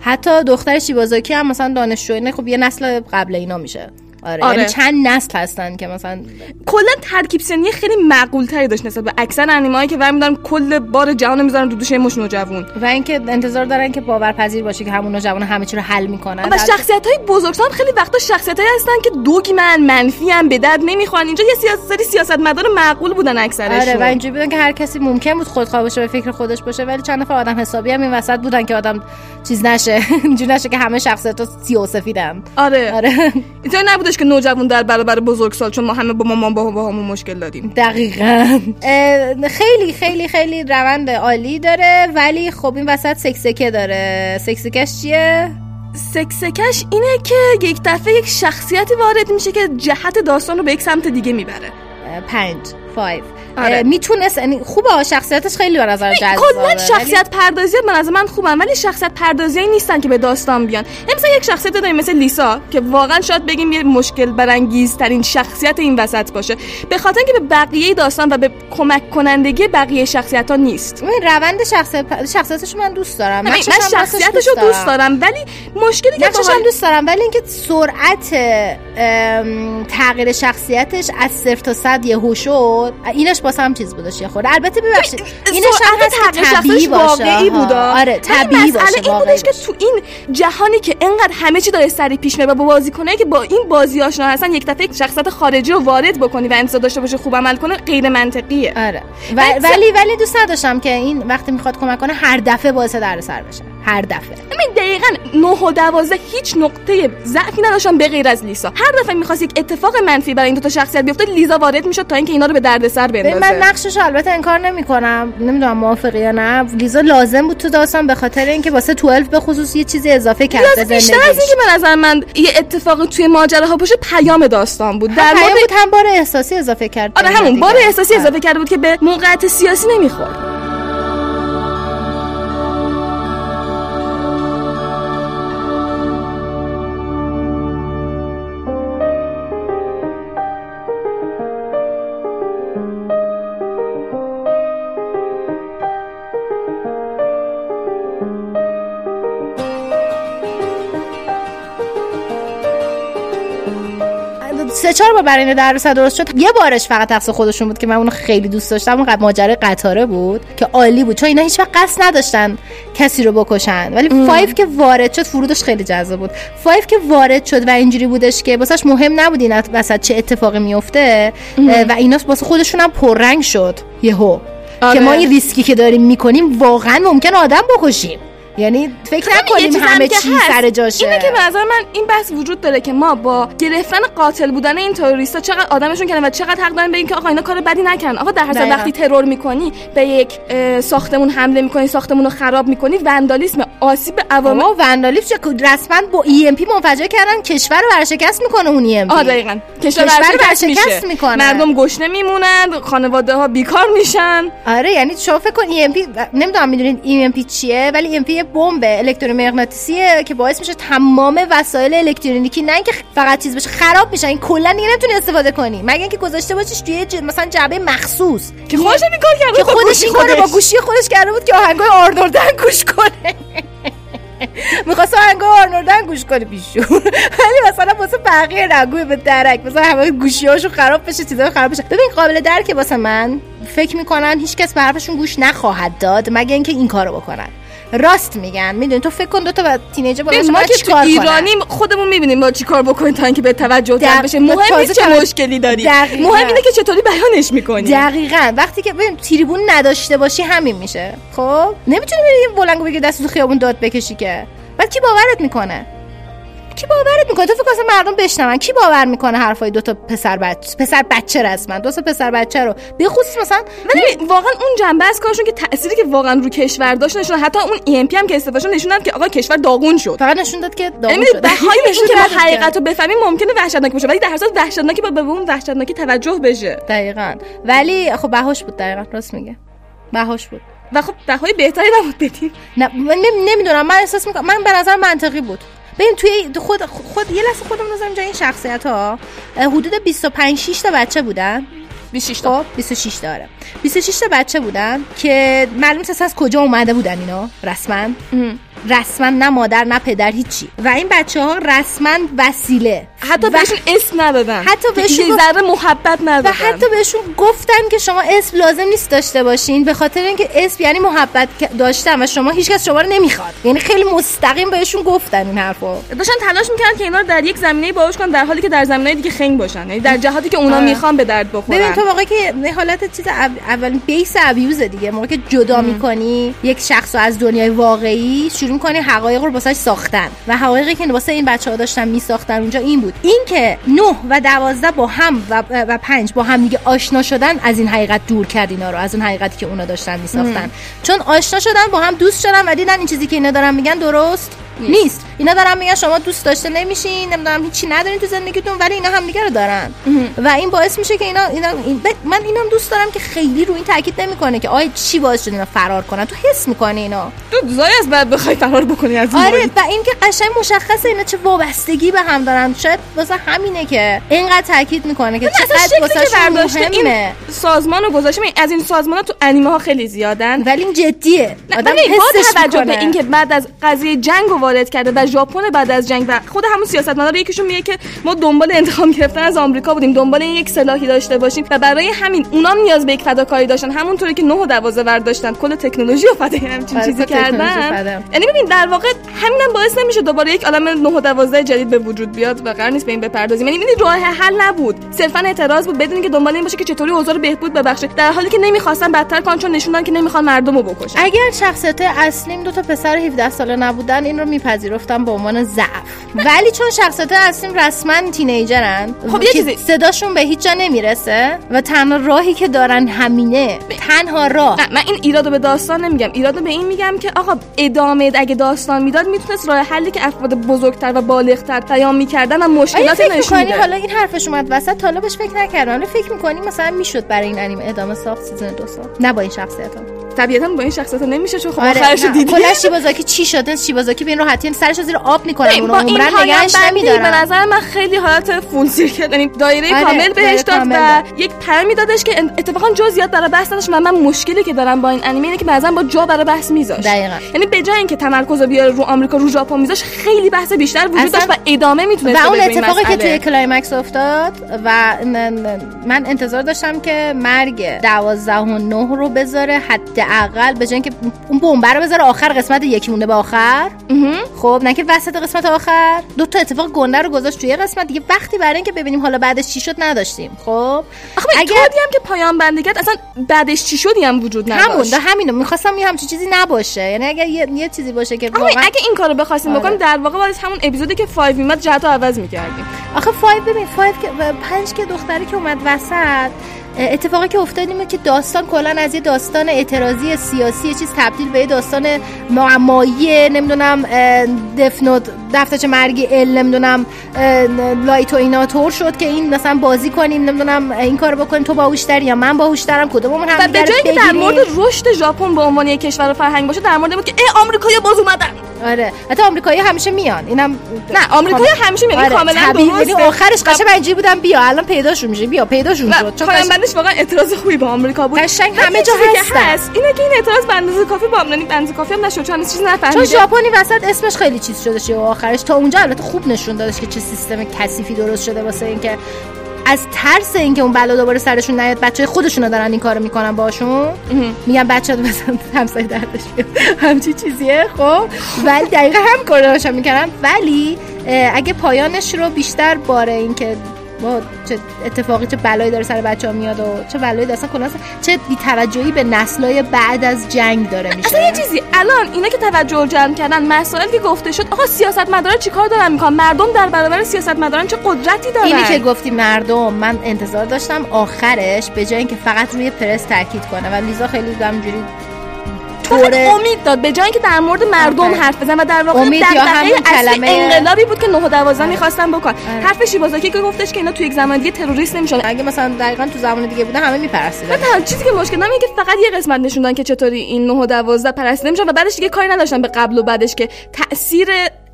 حتی دختر شیبازاکی هم مثلا دانشجوینه خب یه نسل قبل اینا میشه آره, آره. یعنی چند نسل هستن که مثلا کلا ترکیب سنی خیلی معقول تری داشت نسبت به اکثر انیمه که ور کل بار جهان می‌ذارن رو دوش مش نوجوان و اینکه انتظار دارن که باورپذیر باشه که همون جوان همه چی رو حل می‌کنن. و شخصیت های خیلی وقتا شخصیت هستن که دوگمن منفی هم به درد نمی‌خوان اینجا یه سیاست سیاستمدار معقول بودن اکثرشون آره و اینجوری بودن که هر کسی ممکن بود خودخواه باشه به فکر خودش باشه ولی چند نفر آدم حسابی هم این وسط بودن که آدم چیز نشه. اینجوری نشه که همه شخصیت ها سیاه و سفیدن آره. آره. اینطوری نبودش که نوجوان در برابر بزرگسال چون ما همه با مامان با با همون مشکل داریم. دقیقا. خیلی خیلی خیلی روند عالی داره ولی خب این وسط سکسکه داره. سکسکش چیه؟ سکسکش اینه که یک دفعه یک شخصیتی وارد میشه که جهت داستان رو به یک سمت دیگه می‌بره. پنج. آره. می‌تونست یعنی خوبه شخصیتش خیلی به نظر جذابه کلا شخصیت پردازی به نظر من خوبن ولی شخصیت پردازی نیستن که به داستان بیان. مثلا یک شخصیت داریم مثل لیسا که واقعا شاید بگیم یه مشکل برانگیز ترین شخصیت این وسط باشه. به خاطر اینکه به بقیه داستان و به کمک کنندگی بقیه شخصیت ها نیست این روند شخصیت شخصیتش من دوست دارم. من شخصیتش رو دوست دارم. ولی مشکلی که باهاش- دوست دارم ولی اینکه سرعت تغییر شخصیتش از صفر تا صد یهو شد اینش واسه هم چیز بودش یه خورده. البته ببخشید اینش هم طبیعی باشه. واقعی ها. بوده آره طبیعی باشه این بودش که تو این جهانی که انقدر همه چی داره سریع پیش میره و با بازیکنایی که با این بازی آشنا هستن یک دفعه یک شخصیت خارجی رو وارد بکنی و انتظار داشته باشه خوب عمل کنه غیر منطقیه. آره. و- ولی ولی دوست نداشتم که این وقتی می‌خواد کمک کنه هر دفعه باعث دردسر بشه. هر دفعه. ببین دقیقا 9 و 12 هیچ نقطه ضعفی نداشتن به غیر از لیسا. هر دفعه می‌خواست یک اتفاق منفی برای این دو تا شخصیت بیفته لیزا وارد می‌شد تا اینکه اینا رو به دردسر بندازه. من نقشش رو البته انکار نمی‌کنم. نمی‌دونم موافقی یا نه. لیزا لازم بود تو داستان به خاطر اینکه واسه 12 به خصوص یه چیزی اضافه کرد بیشتر از اینکه به نظر من یه اتفاقی توی ماجراها باشه پیام داستان بود. در مورد بود هم بار احساسی اضافه کرد آره همون. بار احساسی. اضافه کرده بود که به موقعیت سیاسی نمی‌خورد. چهار بار برای دردسر درست شد. یه بارش فقط تقصیر خودشون بود که من اونو خیلی دوست داشتم. اون ماجرای قطاره بود که عالی بود. چون اینا هیچ وقت قصد نداشتن کسی رو بکشن. ولی Five که وارد شد ورودش خیلی جذاب بود. Five که وارد شد و اینجوری بودش که واسش مهم نبود این وسط چه اتفاقی میفته و اینا واسه خودشون هم پررنگ شد. یهو. آره. که ما این ریسکی که داریم می‌کنیم واقعا ممکن آدم بکشیم. یعنی فکر یه نکنیم همه چی. سر جاشه اینه که به نظر من این بحث وجود داره که ما با گرفتن قاتل بودن این تروریستا چقدر آدمشون کردن و چقدر حق دارن به اینکه آقا اینا کار بدی نکردن آقا در حساب. وقتی ترور می‌کنی به یک ساختمون حمله می‌کنی ساختمون رو خراب می‌کنی وندالیسم آسیب به عوامل اما وندالیسم چیه رسما با EMP منفجر کردن کشور رو ورشکست می‌کنه اون EMP آه دقیقا کشور ورشکست می‌کنه. مردم گشنه میمونن خانواده ها بیکار میشن آره یعنی شما فکر کن ای ام پی نمی‌دونم می‌دونین ای ام پی چیه ولی ای ام پی یه بمب الکترومغناطیسیه که باعث میشه تمام وسایل الکترونیکی نه اینکه فقط چیز بشه خراب میشن این کلا دیگه نمی‌تونی استفاده کنی. مگه اینکه گذاشته باشیش توی ج... مثلا جعبه مخصوص. که خودش این کار کرده که خودش این کارو با. گوشی خودش کرده بود که آهنگای آرنوردن گوش کنه. می‌خواست آهنگای آرنوردن گوش کنه بیشون ولی مثلا واسه بقیه نگوه به درک مثلا همه گوشی هاشون خراب بشه چیزا خراب بشه. ببین قابل درکه واسه من. فکر می‌کنن هیچکس به حرفشون گوش نخواهد داد مگه اینکه این کارو بکنن. راست میگن می‌دونی؟ تو فکر کن دو تا و تینیجر با ببین، ما که تو ایرانی خودمون می‌بینیم ما چی کار بکنیم تا اینکه به توجه جلب بشه مهم نیست چه مشکلی داری دقیقاً. مهم اینه که چطوری بیانش می‌کنی دقیقا. وقتی که ببین تریبون نداشته باشی همین میشه. خب؟ نمی‌تونی بری بلنگو بگی دست تو خیابون داد بکشی که. بعد کی باورت می‌کنه؟ کی باورت می‌کنه؟ تو فکر مردم بشنون. کی باور می‌کنه حرفای دو تا پسر بچه پسر بچه رسما دو تا پسر بچه رو. به خصوص مثلا ولی واقعا اون جنبه از کارشون که تأثیری که واقعا رو کشور داشت نشون حتی اون ای ام پی هم که استفاده شد نشون داد که آقا کشور داغون شد. فقط نشون داد که داغون یعنی شده. بهای نشون این که ما حقیقت رو بفهمیم ممکنه وحشتناک باشه ولی در هر صورت وحشتناکی با به اون وحشتناکی توجه بشه. دقیقا. ولی خب بهاش بود دقیقا راست میگه. بهاش بود. و خب بهای بهتری نبود بدیم نه من نم- نمی‌دونم. من احساس می‌کنم من به نظر منطقی بود. ببین توی خود خود یه لحظه خودمون بزنیم جای این شخصیت ها حدود 25 6 تا بچه بودن. 26 تا. خب 26 داره 26 تا بچه بودن که معلوم نیست از کجا اومده بودن اینا رسما. رسما نه مادر نه پدر هیچی. و این بچه ها رسما وسیله. حتی و- بهشون اسم ندادن. حتی بهشون ذره محبت ندادن. و حتی بهشون گفتن که شما اسم لازم نیست داشته باشین به خاطر اینکه اسم یعنی محبت داشتن و شما هیچکس شما رو نمی‌خواد. یعنی خیلی مستقیم بهشون گفتن این حرفو. داشتن تلاش می‌کردن که اینا رو در یک زمینه باهوش کنن در حالی که در زمینه دیگه خنگ باشن. یعنی در جهاتی که اونا آره. می‌خوان به درد بخورن. ببین تو موقعی که حالت چیز اول اولین بیس ابیوزه دیگه موقعی که جدا می‌کنی یک شخص رو از دنیای واقعی شروع می‌کنی حقایق رو واسش ساختن. و حقایقی که واسه این بچه ها داشتن میساختن اونجا این بود. این که 9 و 12 با هم و, و 5 با هم دیگه آشنا شدن از این حقیقت دور کرد اینا رو از اون حقیقتی که اونا داشتن میساختن. چون آشنا شدن با هم دوست شدن و دیدن این چیزی که اینا دارن میگن درست. نیست. اینا دارن میگن شما دوست داشته نمیشین نمی‌دونم هیچی ندارین تو زندگیتون ولی اینا همدیگه رو دارن. و این باعث میشه که اینا, اینا این ب- من اینم دوست دارم که خیلی رو این تاکید نمی‌کنه که آیا چی باعث شد اینا فرار کنن. تو حس می‌کنه اینا. تو زای از بعد بخوای فرار بکنی از این آره. و این که قشنگ مشخصه اینا چه وابستگی به هم دارن. شاید واسه همینه که اینقدر تاکید می‌کنه که چقدر واسه مهمه. سازمان رو گذاشته ببین، از این سازمان ها تو انیمه ها خیلی زیادن. ولی این جدیه. آدم با حسش توجه به. اینکه بعد از قضیه جنگ رو وارد کرده و ژاپن بعد از جنگ و خود همون سیاستمدار یکیشون میگه که ما دنبال انتقام گرفتن از آمریکا بودیم دنبال یک سلاحی داشته باشیم و برای همین اونام نیاز به یک فداکاری داشتن. همونطوری که 9 و 12 ور داشتن کل تکنولوژی و فدای همچین آره، چیزی کردن. یعنی ببین در واقع همینم باعث نمیشه دوباره یک عالم 9 و 12 جدید به وجود بیاد و قرار نیست به این بپردازیم. یعنی راه حل نبود. صرفا اعتراض بود بدون که دنبال این باشه که چطوری اوضاع رو بهبود ببخشه. در حالی که نمی‌خواستن بدتر کنن چون نشون دادن که نمی‌خوان مردم رو بکشن. اگر شخصیت اصلیم دو تا پسر 17 ساله نبودن این رو میپذیرفتم به عنوان ضعف. ولی چون شخصیت اصلیم رسما تینیجرن خب، یه چیزی- صداشون به هیچ جا نمی‌رسه و تنها راهی که دارن همینه تنها راه. نه من این ایرادو به داستان نمیگم. ایرادو به این میگم که آقا ادامه اگه داستان می‌داد می‌تونست راه حلی که افراد بزرگتر و بالغتر بیان می‌کردن و مشکلات نشون میده حالا این حرفش اومد وسط؟ تا حالا بهش فکر نکردم. حالا فکر می‌کنی مثلا می‌شد برای این انیمه ادامه ساخت season دو سال؟ نه با این شخصیت ها طبیعتا با این شخصیت نمیشه چون خب آره آخرش. دیدی. کلا شیبازاکی چی شده شیبازاکی به این راحتی سرش رو زیر آب می‌کنن ببین، اون با این عمرا پایان بندی به نمیدارن نظر من خیلی حالت full circle یعنی دایره آره، کامل بهش داد و. یک پیامی دادش که اتفاقا جزئیات برای بحث نداشت. من مشکلی که دارم با این انیمه اینه که بعضا با جا برای بحث میذاشت. دقیقاً. یعنی به جای اینکه تمرکز رو بیاره رو آمریکا رو ژاپن میذاشت خیلی بحث بیشتر وجود داشت و ادامه می‌تونه و اون اتفاقی که توی climax افتاد و من انتظار داشتم که مرگ دوازده و نه رو بذاره حداقل به جای اینکه اون بمب رو بذاره آخر قسمت یکی مونده به آخر. خب نه که وسط قسمت آخر. دو تا اتفاق گنده رو گذاشت توی قسمت دیگه. وقتی برای اینکه ببینیم حالا بعدش چی شد نداشتیم. خب آخه اگر هم که پایان کرد اصلا بعدش چی شدی هم وجود نداشت. همون دا همینو. می‌خواستم یه همچین چیزی نباشه. یعنی اگر یه, یه چیزی باشه که واقعا اگه این کارو بخواستیم آره. بکنیم در واقع باید همون اپیزودی که 5 میمد جهت عوض می‌کردیم. آخه Five ببین Five که و پنج که دختری که اومد وسط اتفاقی که افتاد اینه که داستان کلا از یه داستان اعتراضی سیاسی یه چیز تبدیل به یه داستان معمایی نمی‌دونم Death Note دفترچه مرگی L نمی‌دونم Light و اینا طور شد که این مثلا بازی کنیم نمی‌دونم این کارو بکنیم. تو باهوشتری یا من باهوشترم؟ کدوممون هم به جای که در مورد رشد ژاپن به عنوان یک کشور فرهنگ باشه در مورد بود که ای آمریکایی‌ها باز اومدن. آره. حتی آمریکایی همیشه میان. اینم نه آمریکایی همیشه میان این کاملا. درسته. یعنی آخرش قشنگ من بودم. بیا الان پیداشون میشه. بیا پیداشون شد چون بندش واقعا اعتراض خوبی به آمریکا بود. قشنگ همه جا. هست. اینه که این اعتراض به اندازه کافی با به اندازه کافی هم نشد. چون هنوز چیزی چون نفهمیده ژاپنی وسط اسمش خیلی چیز شده شه آخرش. تا اونجا البته خوب نشون دادش که چه سیستم کثیفی درست شده واسه اینکه از ترس اینکه اون بلا دوباره سرشون نیاد بچه خودشون دارن این کارو می‌کنن باشون. میگن بچه رو بزن همسایه دردش همچی چیزیه خب؟ ولی دقیقا هم کارشون می‌کنن ولی اه، اگه پایانش رو بیشتر باره اینکه با چه اتفاقی چه بلایی داره سر بچه ها میاد و چه بلایی داره اصلا کلا چه بی‌توجهی به نسلای بعد از جنگ داره میشه. اصلا یه چیزی الان اینا که توجه جلب کردن مسائلی که گفته شد آقا سیاستمدارا چیکار دارن می‌کنن؟ مردم در برابر سیاستمداران چه قدرتی دارن؟ اینی که گفتی مردم من انتظار داشتم آخرش به جای اینکه فقط روی پرس تاکید کنه و لیزا خیلی همجوری فقط امید داد. به جای اینکه در مورد مردم. حرف بزن و در واقع امید اصلی کلمه- انقلابی بود که 9 و 12 می‌خواستن بکن. آره. حرف شیبازاکی که گفتش که اینا تو یک زمان دیگه تروریست نمیشن اگه مثلا دقیقا تو زمان دیگه بوده همه میپرستیدن. و تنها چیزی که مشکل اینه که فقط یه قسمت نشوندن که چطوری این 9 و 12 پرستیده میشن و بعدش دیگه کاری نداشتن به قبل و بعدش که تاثیر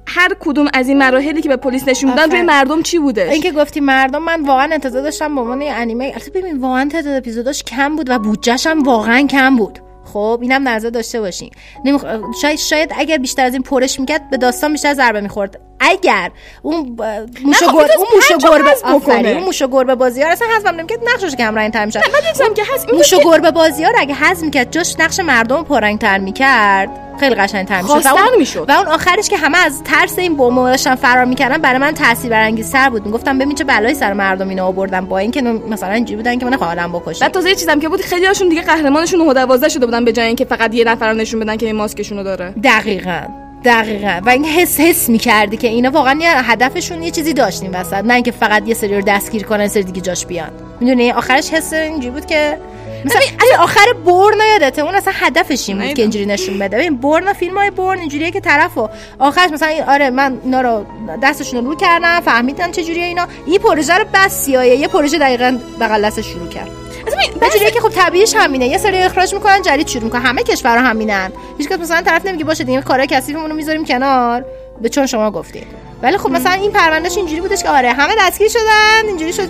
هر کدوم از این مراحلی که به پلیس نشون دادن روی. مردم چی بوده؟ این که گفتی مردم من واقعا انتظار داشتم به عنوان انیمه. البته ببین واقعا تعداد اپیزوداش کم بود و بودجهش هم واقعا کم بود. خب اینم نظر داشته باشین. نمیخ... شاید شاید اگر بیشتر از این پرش می‌کرد به داستان بیشتر ضربه می‌خورد. اگر اون. موش خب گر... می‌تونست اون موش گربه بکنه. آفرین، اون موش گربه بازی ها اصلا حذف نمی‌کرد نقشش که همراه تر می‌شد. من دیدم که هست این موش گربه بازی ها رو اگه حذف می‌کرد جاش نقش مردم پررنگ تر می‌کرد. خیلی قشنگ تر می‌شد و اون- می‌شد. و اون آخرش که همه از ترس این بمب داشتن فرار می‌کردن برای من تاثیر برانگیزتر بود. می‌گفتم ببین چه بلایی سر مردم اینا آوردن با اینکه مثلا اینجوری بودن که من خواهرم بکشن بعد تازه یه چیزم که بود خیلی هاشون دیگه قهرمانشون 9 و 12 شده بودن به جای اینکه فقط یه نفر نشون بدن که این ماسکشون رو داره. دقیقا. دقیقا. و این حس حس می‌کردی که اینا واقعا یه هدفشون یه چیزی داشتیم وسط. نه اینکه فقط یه سری رو دستگیر کنن سری دیگه جاش بیان. می‌دونی؟ آخرش حس اینجوری بود که مثلا اصلا آخر برن یادته. اون اصلا هدفش این بود. که اینجوری نشون بده. ببین برن فیلم های برن اینجوریه که طرفو آخرش مثلا این- آره من اینا رو دستشون رو رو کردم فهمیدن چه جوریه اینا. این پروژه رو بس سیایه یه پروژه دقیقاً بغل شروع کرد. ببین، که خب طبیعیش همینه. یه سری اخراج می‌کنن جدید شروع می‌کنن. همه کشورها همینن. هیچ کس مثلا طرف نمیگه باشه دیگه کارهای کثیفمون رو می‌ذاریم کنار. به چون شما گفتید ولی خب مثلا این پروندهش اینجوری بودش که آره همه دستگیر شدن اینجوری شد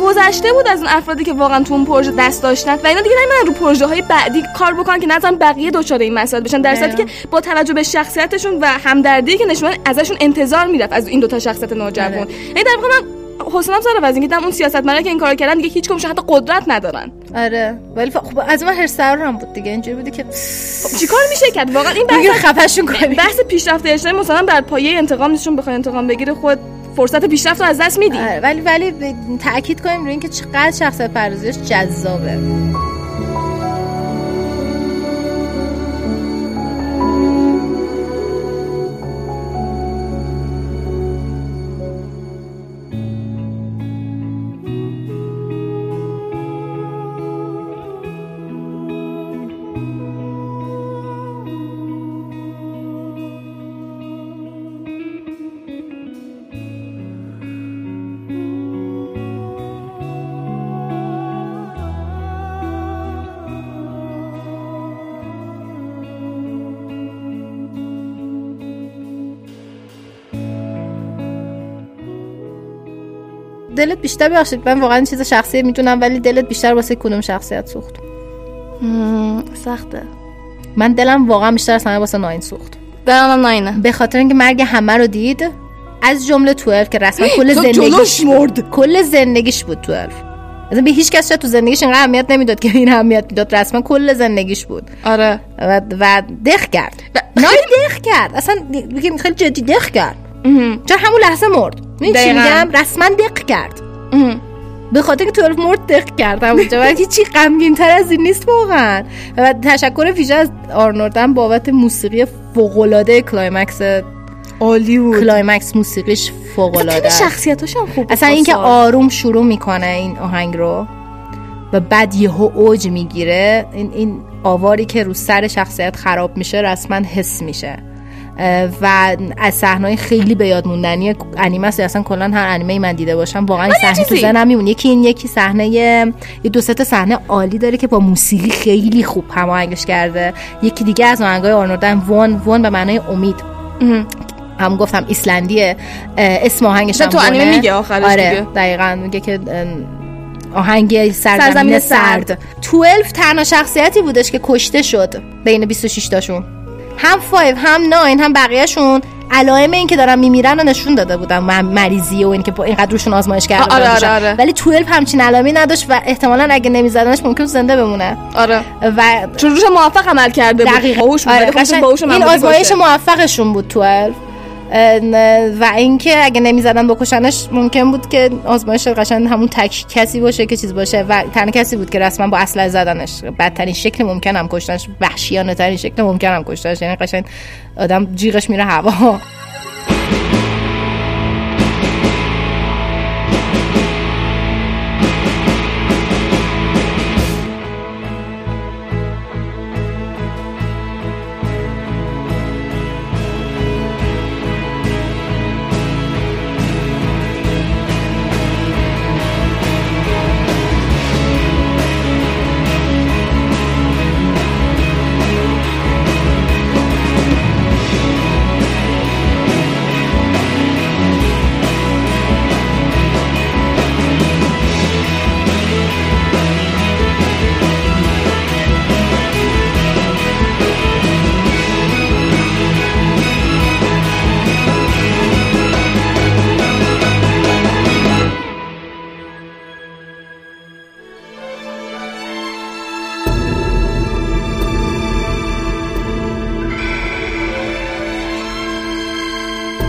گذشته بود از اون افرادی که واقعا تو اون پروژه دست داشتن و اینا دیگه نمیرن رو پروژه های بعدی کار بکنن که نظرم بقیه دچار این مسائل بشن. در صورتی که با توجه به شخصیتشون و همدردی که نشون ازشون انتظار می‌رفت از این دو تا شخصیت نوجوان. یعنی در واقع من حسنم سر از اینکه دم اون سیاستمدارا که این کارو کردن دیگه هیچ کدومشون حتی قدرت ندارن. آره ولی ف- خب از من هرس هم بود دیگه اینجوری بودی که خب چیکار میشه کرد؟ واقعا این بحث خفشون کنی بحث پیشرفت اجتماعی مثلا بر پایه انتقام نیستشون بخواد انتقام بگیره خود فرصت پیشرفت رو از دست میدی. آره، ولی ولی تاکید کنیم روی اینکه چقدر شخصیت پردازیش جذابه. دلت بیشتر ببخشید من واقعا چیز شخصی می‌دونم ولی دلت بیشتر واسه کدوم شخصیت سوخت؟ سخته. من دلم واقعا بیشتر از همه واسه ناین سوخت. دلم ناینه. به خاطر اینکه مرگ همه رو دید از جمله 12 که رسما کل زندگیش مرد. کل زندگیش بود 12 اصلا به هیچ کس تو زندگیش اینقدر اهمیت نمی‌داد که این اهمیت می‌داد رسما کل زندگیش بود. آره. و, و دخ کرد. نای دخ کرد. اصلا بگیم خیلی جدی دق کرد. چون همون لحظه مرد؟ چی. میگم؟ رسما دق کرد. به خاطر که 12 مرد دق کرد همونجا ولی هیچی غمگین تر از این نیست واقعا. و تشکر ویژه از آرنور دن بابت موسیقی فوق العاده climax عالی بود climax موسیقیش فوق العاده خیلی شخصیتاش هم خوب اصلا اینکه آروم شروع می‌کنه این آهنگ رو و بعد یهو اوج می‌گیره این این آواری که رو سر شخصیت خراب میشه رسما حس میشه. و از صحنه‌های خیلی به یاد موندنی انیمه است اصلا کلا هر انیمه من دیده باشم واقعا صحنه تو ذهنم میمونه یکی این یکی صحنه یه دو سه تا صحنه عالی داره که با موسیقی خیلی خوب هماهنگش کرده یکی دیگه از آهنگای آرنوردن وون وون به معنای امید هم گفتم ایسلندیه اسم آهنگش هم تو انیمه. میگه آخرش آره دیگه. دقیقا میگه که آهنگ سرزمین, سرزمین سرد. سرد. 12 تنها شخصیتی بودش که کشته شد بین 26 تاشون هم 5 هم 9 هم بقیهشون علائم این که دارن میمیرن رو نشون داده بودن م- مریضی و اینکه با اینقدر روشون آزمایش کرده آره، آره،. آره. ولی 12 همچین علائمی نداشت و احتمالا اگه نمیزدنش ممکن زنده بمونه آره و چون روش موفق عمل کرده بود دقیقاً. آره، باهوش این آزمایش. موفقشون بود 12 اه، نه، و اینکه اگه نمی‌زدن بکشنش ممکن بود که آزمایش قشنگ همون تک کسی باشه که چیز باشه. و تنها کسی بود که رسما با اسلحه زدنش. بدترین شکل ممکن هم کشتنش وحشیانه ترین شکل ممکن هم کشتنش. یعنی قشنگ آدم جیغش میره هوا.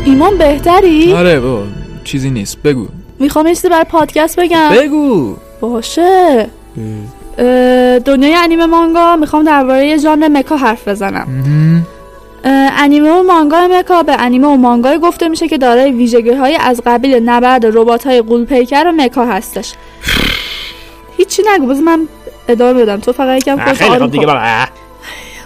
ایمان بهتری؟ آره بابا چیزی نیست. بگو. می‌خوام یه چیزی برای پادکست بگم. بگو. باشه. دنیای انیمه مانگا می‌خوام درباره ژانر مکا حرف بزنم. انیمه و مانگا مکا به انیمه و مانگای گفته میشه که دارای ویژگی های از قبیل نبرد ربات های قولپیکر و مکا هستش. هیچی نگو بذار من ادامه بدم. تو فقط یکم خیلی آروم دیگه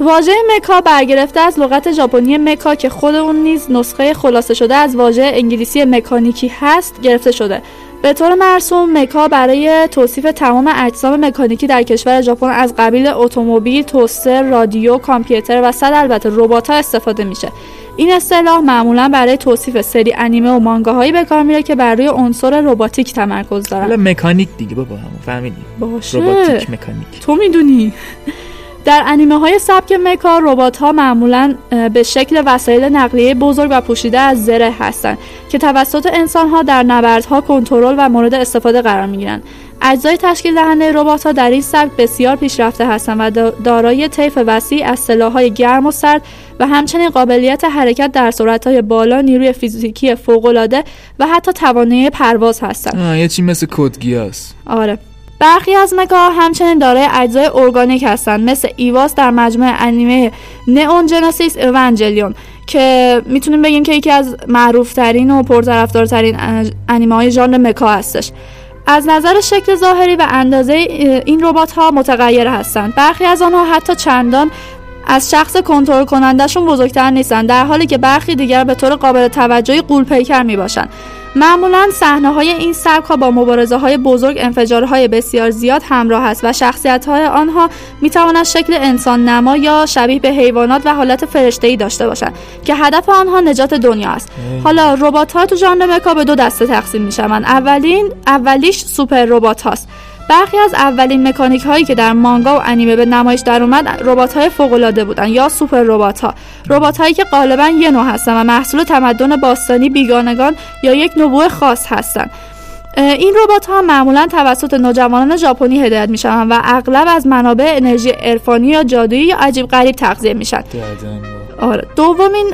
واژه مکا برگرفته از لغت ژاپنی مکا که خود اون نیز نسخه خلاصه شده از واژه انگلیسی مکانیکی هست گرفته شده. به طور مرسوم مکا برای توصیف تمام اجسام مکانیکی در کشور ژاپن از قبیل اتومبیل، توستر، رادیو، کامپیوتر و صد البته ربات‌ها استفاده میشه. این اصطلاح معمولا برای توصیف سری انیمه و مانگاهایی به کار میره که بر روی عنصر رباتیک تمرکز حالا دارن مکانیک دیگه بابا همون فهمیدی؟ باشه. رباتیک مکانیک. تو می‌دونی. در انیمه های سبک مکا ربات ها معمولا به شکل وسایل نقلیه بزرگ و پوشیده از زره هستند که توسط انسان ها در نبردها کنترل و مورد استفاده قرار می گیرند اجزای تشکیل دهنده ربات ها در این سبک بسیار پیشرفته هستند و دا- دارای طیف وسیع از سلاح‌های گرم و سرد و همچنین قابلیت حرکت در سرعت‌های بالا، نیروی فیزیکی فوق‌العاده و حتی توانایی پرواز هستند. یه چی مثل کدگیاس آره. برخی از مکا همچنین دارای اجزای ارگانیک هستند مثل ایواس در مجموعه انیمه نئون جنسیس اونجلیون که می‌تونیم بگیم که یکی از معروفترین و پرطرفدارترین انیمه های ژانر مکا هستش. از نظر شکل ظاهری و اندازه این ربات ها متغیر هستند. برخی از آنها حتی چندان از شخص کنترل کنندشون بزرگتر نیستن در حالی که برخی دیگر به طور قابل توجهی قول پیکر می باشن معمولا صحنه های این سبک ها با مبارزه های بزرگ انفجارهای بسیار زیاد همراه است و شخصیت های آنها می توانند شکل انسان نما یا شبیه به حیوانات و حالت فرشته ای داشته باشند که هدف آنها نجات دنیا است. حالا ربات ها تو ژانر مکا به دو دسته تقسیم می شوند اولین اولیش سوپر ربات هاست. برخی از اولین مکانیک هایی که در مانگا و انیمه به نمایش در اومد ربات های فوق العاده بودن یا سوپر ربات ها ربات هایی که غالبا یه نوع هستن و محصول تمدن باستانی بیگانگان یا یک نبوع خاص هستند این ربات ها معمولا توسط نوجوانان ژاپنی هدایت میشن و اغلب از منابع انرژی عرفانی یا جادویی یا عجیب غریب تغذیه میشن. آره. دومین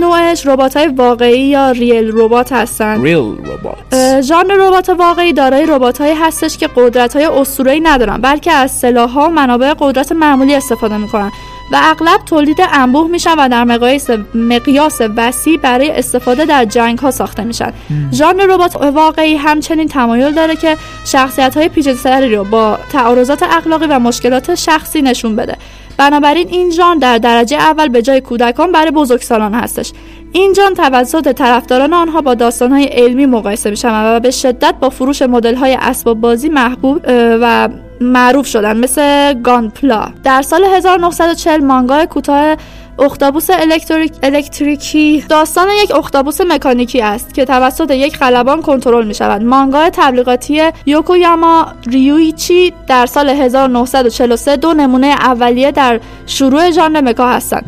نوعش ربات های واقعی یا ریل ربات هستن. ریل ربات ژانر ربات واقعی دارای ربات هایی هستش که قدرت های اسطوره‌ای ندارن بلکه از سلاح ها و منابع قدرت معمولی استفاده می‌کنن و اغلب تولید انبوه میشن و در مقیاس مقیاس وسیع برای استفاده در جنگ ها ساخته میشن. ژانر ربات واقعی همچنین تمایل داره که شخصیت های پیچیده‌تری رو با تعارضات اخلاقی و مشکلات شخصی نشون بده. بنابراین این ژانر در درجه اول به جای کودکان برای بزرگسالان هستش. این ژانر توسط طرفداران آنها با داستانهای علمی مقایسه میشن و به شدت با فروش مدل‌های اسباب بازی محبوب و معروف شدن مثل گانپلا. در سال 1940 مانگای کوتاه اختاپوس الکتریک الکتریکی داستان یک اختاپوس مکانیکی است که توسط یک خلبان کنترل می شود مانگای تبلیغاتی یوکویاما ریویچی در سال 1943 دو نمونه اولیه در شروع ژانر مکا هستند.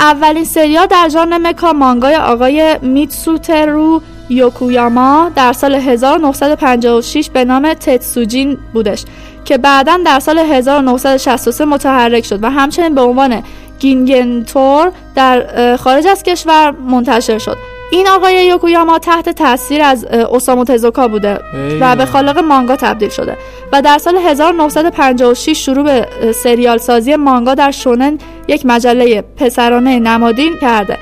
اولین سریال در ژانر مکا مانگای آقای میتسوترو یوکویاما در سال 1956 به نام تتسوجین بودش که بعدا در سال 1963 متحرک شد و همچنین به عنوان گیگانتور در خارج از کشور منتشر شد. این آقای یوکویاما تحت تاثیر از اوسامو تزوکا بوده و به خالق مانگا تبدیل شده و در سال 1956 شروع به سریال سازی مانگا در شونن یک مجله پسرانه نمادین کرده.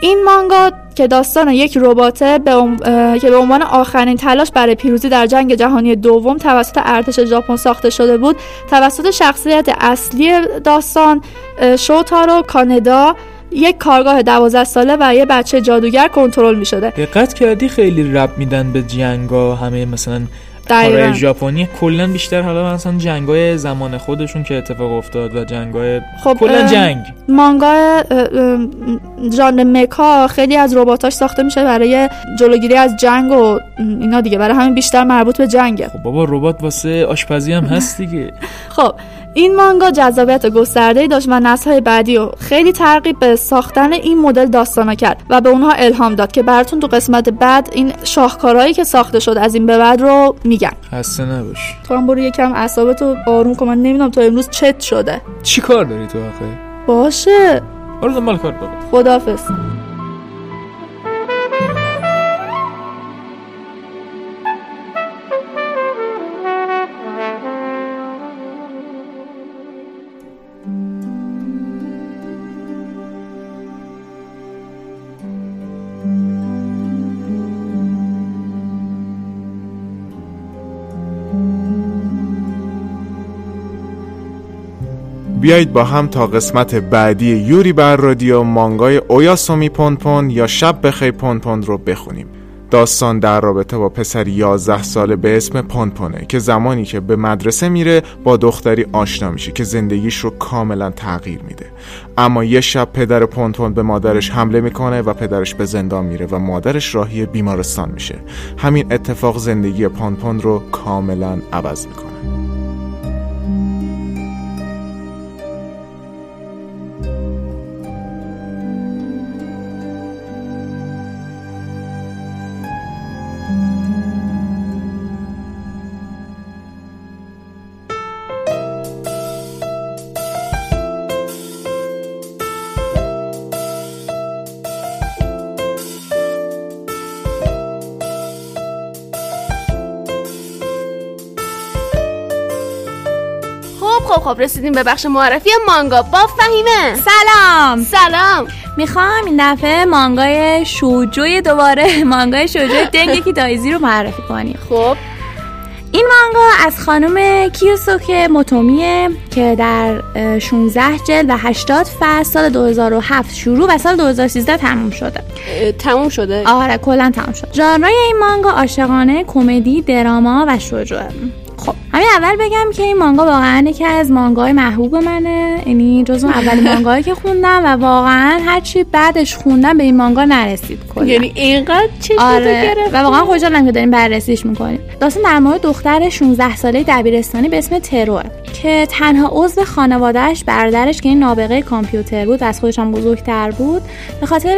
این مانگا که داستان یک رباته به ام- اه، که به عنوان آخرین تلاش برای پیروزی در جنگ جهانی دوم توسط ارتش ژاپن ساخته شده بود توسط شخصیت اصلی داستان شوتارو کاندا یک کارگاه دوازده ساله و یه بچه جادوگر کنترل می شده دقت کردی خیلی رب میدن به جنگا همه مثلا. کارهای ژاپنی. کلا بیشتر حالا مثلا جنگای زمان خودشون که اتفاق افتاد و جنگای خب کلا جنگ. مانگا ژانر مکا خیلی از رباتاش ساخته میشه برای جلوگیری از جنگ و اینا دیگه. برای همین بیشتر مربوط به جنگه. خب بابا ربات واسه آشپزی هم هست دیگه. خب این مانگا جذابیت گسترده داشت و نسل‌های بعدی و خیلی ترغیب به ساختن این مدل داستانا کرد و به اونها الهام داد که براتون تو قسمت بعد این شاهکارهایی که ساخته شد از این به بعد رو میگم خسته نباش. تو هم برو یکم اعصابتو آروم کن. من نمی‌دونم تو امروز چت شده. چی کار داری تو آخه؟ باشه. برو دنبال کار بابا خدافظ بیایید با هم تا قسمت بعدی یوری بر رادیو مانگای اویاسومی پون پون یا شب بخی پون پون رو بخونیم. داستان در رابطه با پسری 11 ساله به اسم پونپونه که زمانی که به مدرسه میره با دختری آشنا میشه که زندگیش رو کاملا تغییر میده. اما یه شب پدر پونپون به مادرش حمله می‌کنه و پدرش به زندان میره و مادرش راهی بیمارستان میشه. همین اتفاق زندگی پونپون رو کاملا عوض می‌کنه. خب رسیدیم به بخش معرفی مانگا با فهیمه. سلام. سلام. می‌خوام این دفعه مانگای شوجوی دوباره مانگای شوجوی دنگکی دایزی رو معرفی کنیم. خب. این مانگا از خانم کیوسوکه موتومیه که در اه، 16 جلد و 80 فصل سال 2007 شروع و سال 2013 تموم شده. تموم شده. آره کلا تمام شد ژانرای این مانگا عاشقانه کمدی دراما و شوجوه خب همین اول بگم که این مانگا واقعا یکی از مانگای محبوب منه. یعنی جزو اول مانگایی که خوندم و واقعا هرچی بعدش خوندم به این مانگا نرسید کلا. یعنی اینقدر چشمتو آره. و واقعا خوشحالم که داریم بررسیش می‌کنیم. داستان در مورد دختر 16 ساله دبیرستانی به اسم تروه که تنها عضو خانوادهش برادرش که این نابغه کامپیوتر بود و از خودش هم بزرگتر بود به خاطر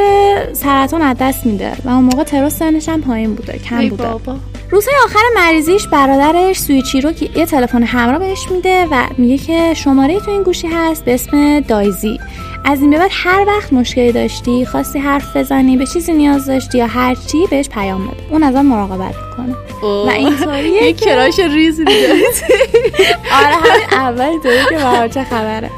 سرطان از دست میده. و اون موقع ترو سنش هم پایین بوده کم بوده. بابا. روزهای آخر مریضیش برادرش سویچیرو که یه تلفن همراه بهش میده و میگه که شماره تو این گوشی هست به اسم دایزی. از این به بعد هر وقت مشکلی داشتی خواستی حرف بزنی به چیزی نیاز داشتی یا هر چی بهش پیام بده. اون ازم مراقبت می‌کنه. و اینطوریه یه کراش ریزی دیگه آره همین اول طوری که با چه خبره.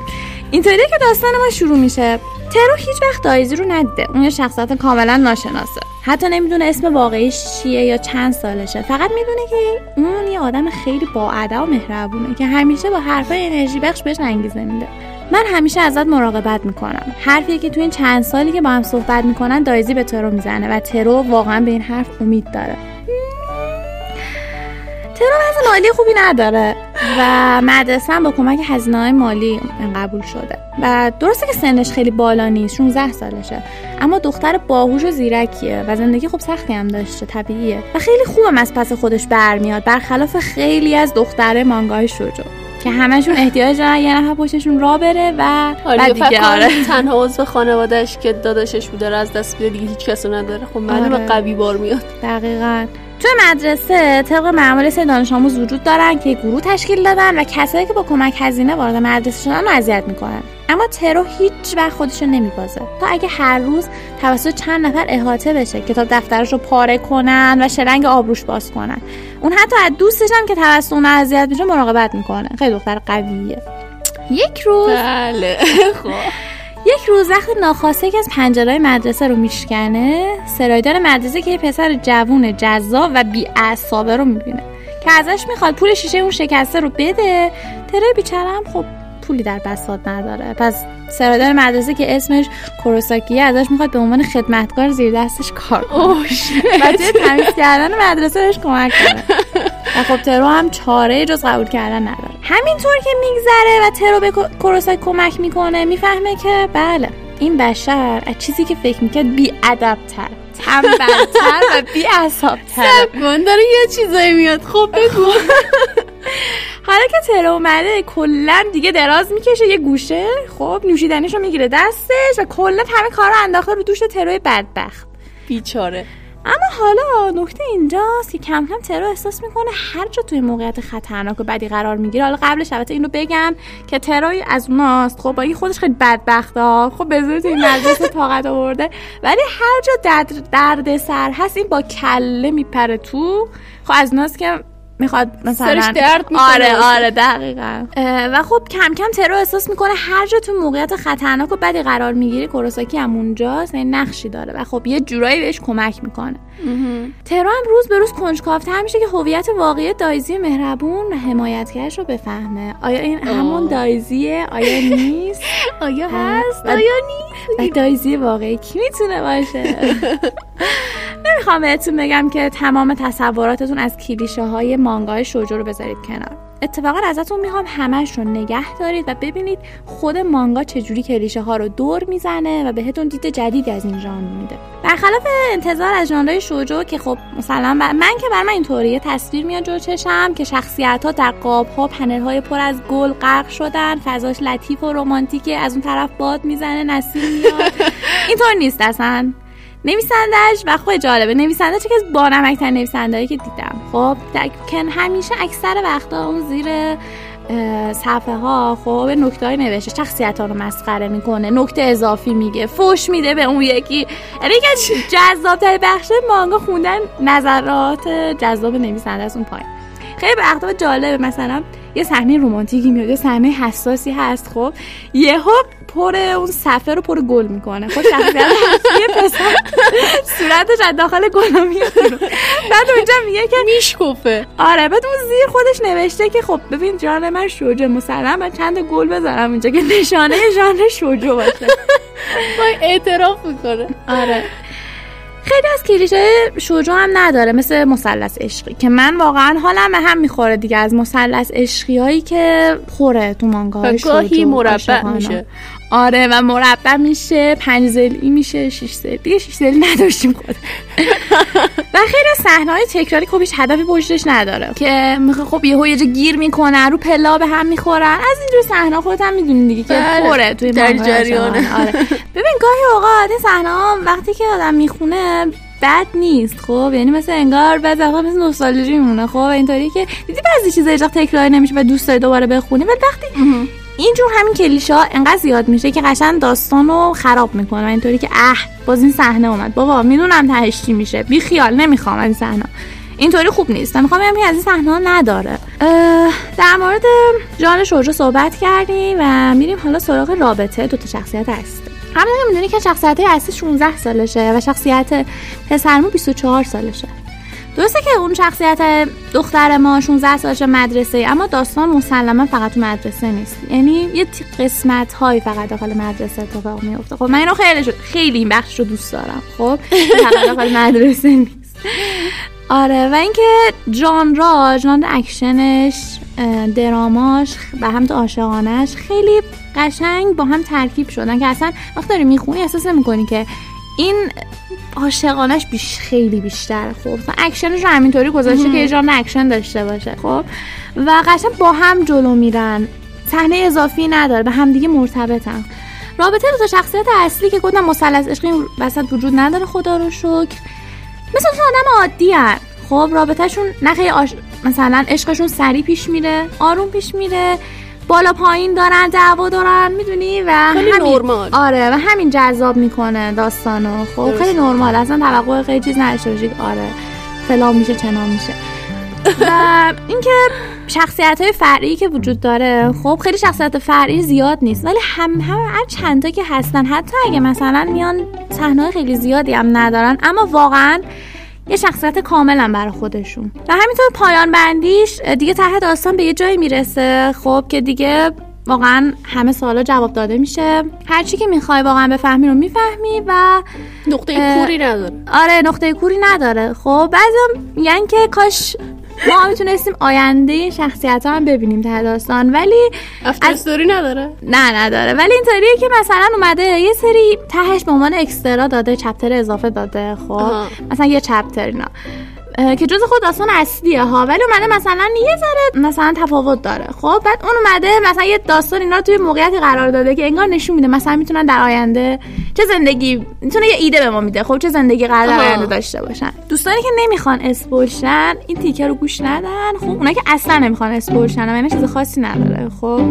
اینطوریه که داستان ما شروع میشه. ترو هیچ وقت دایزی رو ندیده. اون یه شخصیت کاملا ناشناسه. حتی نمی‌دونه اسم واقعیش چیه یا چند سالشه. فقط می‌دونه که اون یه آدم خیلی با و مهربونه که همیشه با حرفای انرژی بخش بهش انگیزه میده. من همیشه ازت مراقبت می‌کنم. حرفی که تو این چند سالی که با هم صحبت می‌کنن دایزی به ترو می‌زنه و ترو واقعا به این حرف امید داره. ترو وضع مالی خوبی نداره و مدرسه با کمک هزینه های مالی قبول شده و درسته که سنش خیلی بالا نیست 16 سالشه اما دختر باهوش و زیرکیه و زندگی خوب سختی هم داشته طبیعیه و خیلی خوبم از پس خودش برمیاد برخلاف خیلی از دختره مانگای شوجو که همشون احتیاج دارن یه نفر پشتشون را بره و آره دیگه آره. تنها عضو خانوادهش که داداشش بوده از دست میده دیگه هیچ کسو نداره. خب معلومه آره. قوی بار میاد. دقیقا. توی مدرسه طبق معمول سه دانش آموز وجود دارن که گروه تشکیل دادن و کسایی که با کمک هزینه وارد مدرسه شدن رو اذیت می‌کنن. اما ترو هیچ وقت خودش رو نمیبازه. تا اگه هر روز توسط چند نفر احاطه بشه کتاب دفترش رو پاره کنن و شلنگ آبروش باز کنن. اون حتی از دوستش هم که توسط اون اذیت میشه مراقبت می‌کنه. خیلی دختر قویه. یک روز بله. خب. یک روز وقتی ناخواسته یکی از پنجرهای مدرسه رو میشکنه سرایدار مدرسه که یه پسر جوون جذاب و بی رو می‌بینه. که ازش می‌خواد پول شیشه اون شکسته رو بده تره بیچاره هم خب پولی در بساط نداره. پس سرایدار مدرسه که اسمش کوروساکیه ازش می‌خواد به عنوان خدمتکار زیر دستش کار کنه. و توی تمیز کردن مدرسه بهش کمک کنه. و خب ترو هم چاره جز قبول کردن نداره. همینطور که میگذره و ترو به کوروساکی کمک می‌کنه می‌فهمه که بله این بشر از چیزی که فکر می‌کرد بی ادبتر تنبلتر و بی اعصابتر من داره یه چیزایی میاد. خب بگو. حالا که ترو اومده کلا دیگه دراز می‌کشه یه گوشه. خب نوشیدنیشو می‌گیره دستش و کلا همه کارو انداخته رو دوش تروی بدبخت. بیچاره. اما حالا نکته اینجاست که کم کم ترو احساس می‌کنه هر جا توی موقعیت خطرناک و بدی قرار می‌گیره. حالا قبلش البته اینو بگم که تروی از اوناست. خب با این خودش خیلی بدبخت ها خب به زور توی مدرسه طاقت آورده. ولی هر جا درد, درد سر هست این با کله میپره تو. خب از اوناست که می‌خواد مثلا سرش درد می‌کنه آره آره دقیقا. و خب کم کم ترو احساس می‌کنه هر جا تو موقعیت خطرناک و بدی قرار می‌گیره کوروساکی هم اونجاست یعنی نقشی داره. و خب یه جورایی بهش کمک می‌کنه. ترو هم روز به روز کنجکاوتر میشه که هویت واقعی دایزی مهربون و حمایتگرش رو بفهمه. آیا این همون دایزیه؟ آیا نیست؟ آیا هست؟ آیا نیست؟ و دایزی واقعی کی می‌تونه باشه؟ نمی‌خوام بهتون بگم که تمام تصوراتتون از کلیشه های مانگای شوجو رو بذارید کنار. اتفاقا ازتون می‌خوام همش رو نگه دارید و ببینید خود مانگا چجوری کلیشه ها رو دور می‌زنه و بهتون دید جدیدی از این ژانر میده. برخلاف انتظار از ژانرهای شوجو که خب مثلا من که بر من اینطوریه تصویر میاد جلو چشم که شخصیت ها در قاب ها پنل های پر از گل غرق شدن فضاش لطیف و رمانتیکه از اون طرف باد می‌زنه نسیم میاد. اینطور نیست اصلا. نویسندش و خود جالبه. نویسندش که از بانمکترین نویسندهایی که دیدم. خب که همیشه اکثر وقتا اون زیر صفحه ها خب نکته های نوشته. شخصیت ها رو مسخره می‌کنه نکته اضافی میگه فوش میده به اون یکی. یعنی از جذاب بخش مانگا خوندن نظرات جذاب نویسنده از اون پایین. خیلی به اقدام جالبه. مثلا یه صحنه رمانتیکی میاد یه صحنه حساسی هست خب. یهو پر اون صفحه رو پر گل می‌کنه. خب شخصیت اصلی پسر صورتش از داخل گلا میاد. بعد اونجا میگه که میشکفه آره بعد اون زیر خودش نوشته که خب ببین جان من شوجه مسلم من چند گل بذارم اینجا که نشانه ژانر شوجو باشه. اعتراف می‌کنه. آره. خیلی از کلیشه شوجو هم نداره مثل مثلث عشقی که من واقعا حالم به هم می‌خوره دیگه از مثلث عشقی هایی که خوره تو مانگا گاهی مربع میشه. آره و مربع میشه پنج زلی میشه شیش زلی. دیگه شیش زلی نداشتیم خود. و خیلی صحنه های تکراری خب هیچ هدفی پشتش نداره. که خب یهو یه جا گیر می‌کنن رو پلا به هم می‌خورن از اینجور صحنه خودت هم می‌دونی دیگه که بله، خوره توی در جریانه. آره. ببین گاهی اوقات این صحنه وقتی که آدم می‌خونه بد نیست خب؟ یعنی مثل انگار بعضی وقتا مثل نوستالژی میمونه خب؟ اینطوری که دیدی بعضی چیزا هیچ وقت تکرار نمیشه و دوست داری دوباره بخونی ولی وقتی اینجور همین کلیشه ها انقدر زیاد میشه که قشنگ داستان رو خراب می‌کنه اینطوری که اه باز این صحنه اومد. بابا می‌دونم تهش چی میشه. بی خیال نمی‌خوام این صحنه. اینطوری خوب نیست. می‌خوام بگم که از این صحنه نداره. در مورد ژانر شوجو صحبت کردیم و میریم حالا سراغ رابطه دو تا شخصیت اصلی همین می‌دونی که شخصیت اصلی 16 سالشه و شخصیت پسرمو 24 سالشه. درسته که اون شخصیت دختر ما 16 سالشه مدرسه اما داستان مسلما فقط تو مدرسه نیست. یعنی یه قسمت های فقط داخل مدرسه اتفاق میفته خب من اینو خیلی شد خیلی این بخش رو دوست دارم. خب فقط داخل مدرسه نیست. آره و اینکه ژانرا ژانر اکشنش دراماش و هم تو عاشقانش خیلی قشنگ با هم ترکیب شدن که اصلا وقتی داری می‌خونی احساس نمی‌کنی که این عاشقانش بیش خیلی بیشتر خب مثلا اکشنش رو همینطوری گذاشته که یه اکشن داشته باشه خب؟ و قشنگ با هم جلو میرن. صحنه اضافی نداره به همدیگه مرتبطن. رابطه دو شخصیت اصلی که گفتم مثلث عشقی وسط وجود نداره خدا رو شکر. مثل تو آدم عادی هن. خب رابطهشون نه خیلی آش... مثلا عشقشون سریع پیش میره آروم پیش میره. بالا پایین دارن دعوا دارن می‌دونی؟ و خیلی همین نرمال. آره و همین جذاب می‌کنه داستانو. خب. خیلی نرمال. اصلا توقع خیلی چیز نداشته آره فلان میشه چنان میشه. و اینکه شخصیت های فرعی که وجود داره خب خیلی شخصیت فرعی زیاد نیست. ولی هم هم هر چند تا که هستن حتی اگه مثلا میان صحنه خیلی زیادی هم ندارن اما واقعا یه شخصیت کاملا برای خودشون. و همینطور پایان بندیش دیگه ته داستان به یه جایی می‌رسه. خب که دیگه واقعا همه سوالا جواب داده میشه. هر چی که می‌خوای واقعا بفهمی رو می‌فهمی و نقطه کوری نداره. آره نقطه کوری نداره. خب بعضی میگن که کاش ما می‌تونستیم آینده این شخصیت ها هم ببینیم ته داستان ولی افتر نداره؟ نه نداره. ولی اینطوریه که مثلا اومده یه سری تهش به عنوان اکسترا داده چپتر اضافه داده خب. مثلا یه چپتر اینا. که جز خود داستان اصلیه ها. ولی اومده مثلا یه ذره مثلا تفاوت داره. خب بعد اون اومده مثلا یه داستان اینا رو توی موقعیتی قرار داده که انگار نشون میده مثلا می‌تونن در آینده چه زندگی می‌تونه یه ایده به ما میده. خب چه زندگی قرار در. آینده داشته باشن. دوستانی که نمی‌خوان اسپول شن این تیکه رو گوش ندن. خب اونایی که اصلا نمی‌خوان اسپول شن و اینا چیز خاصی نداره. خب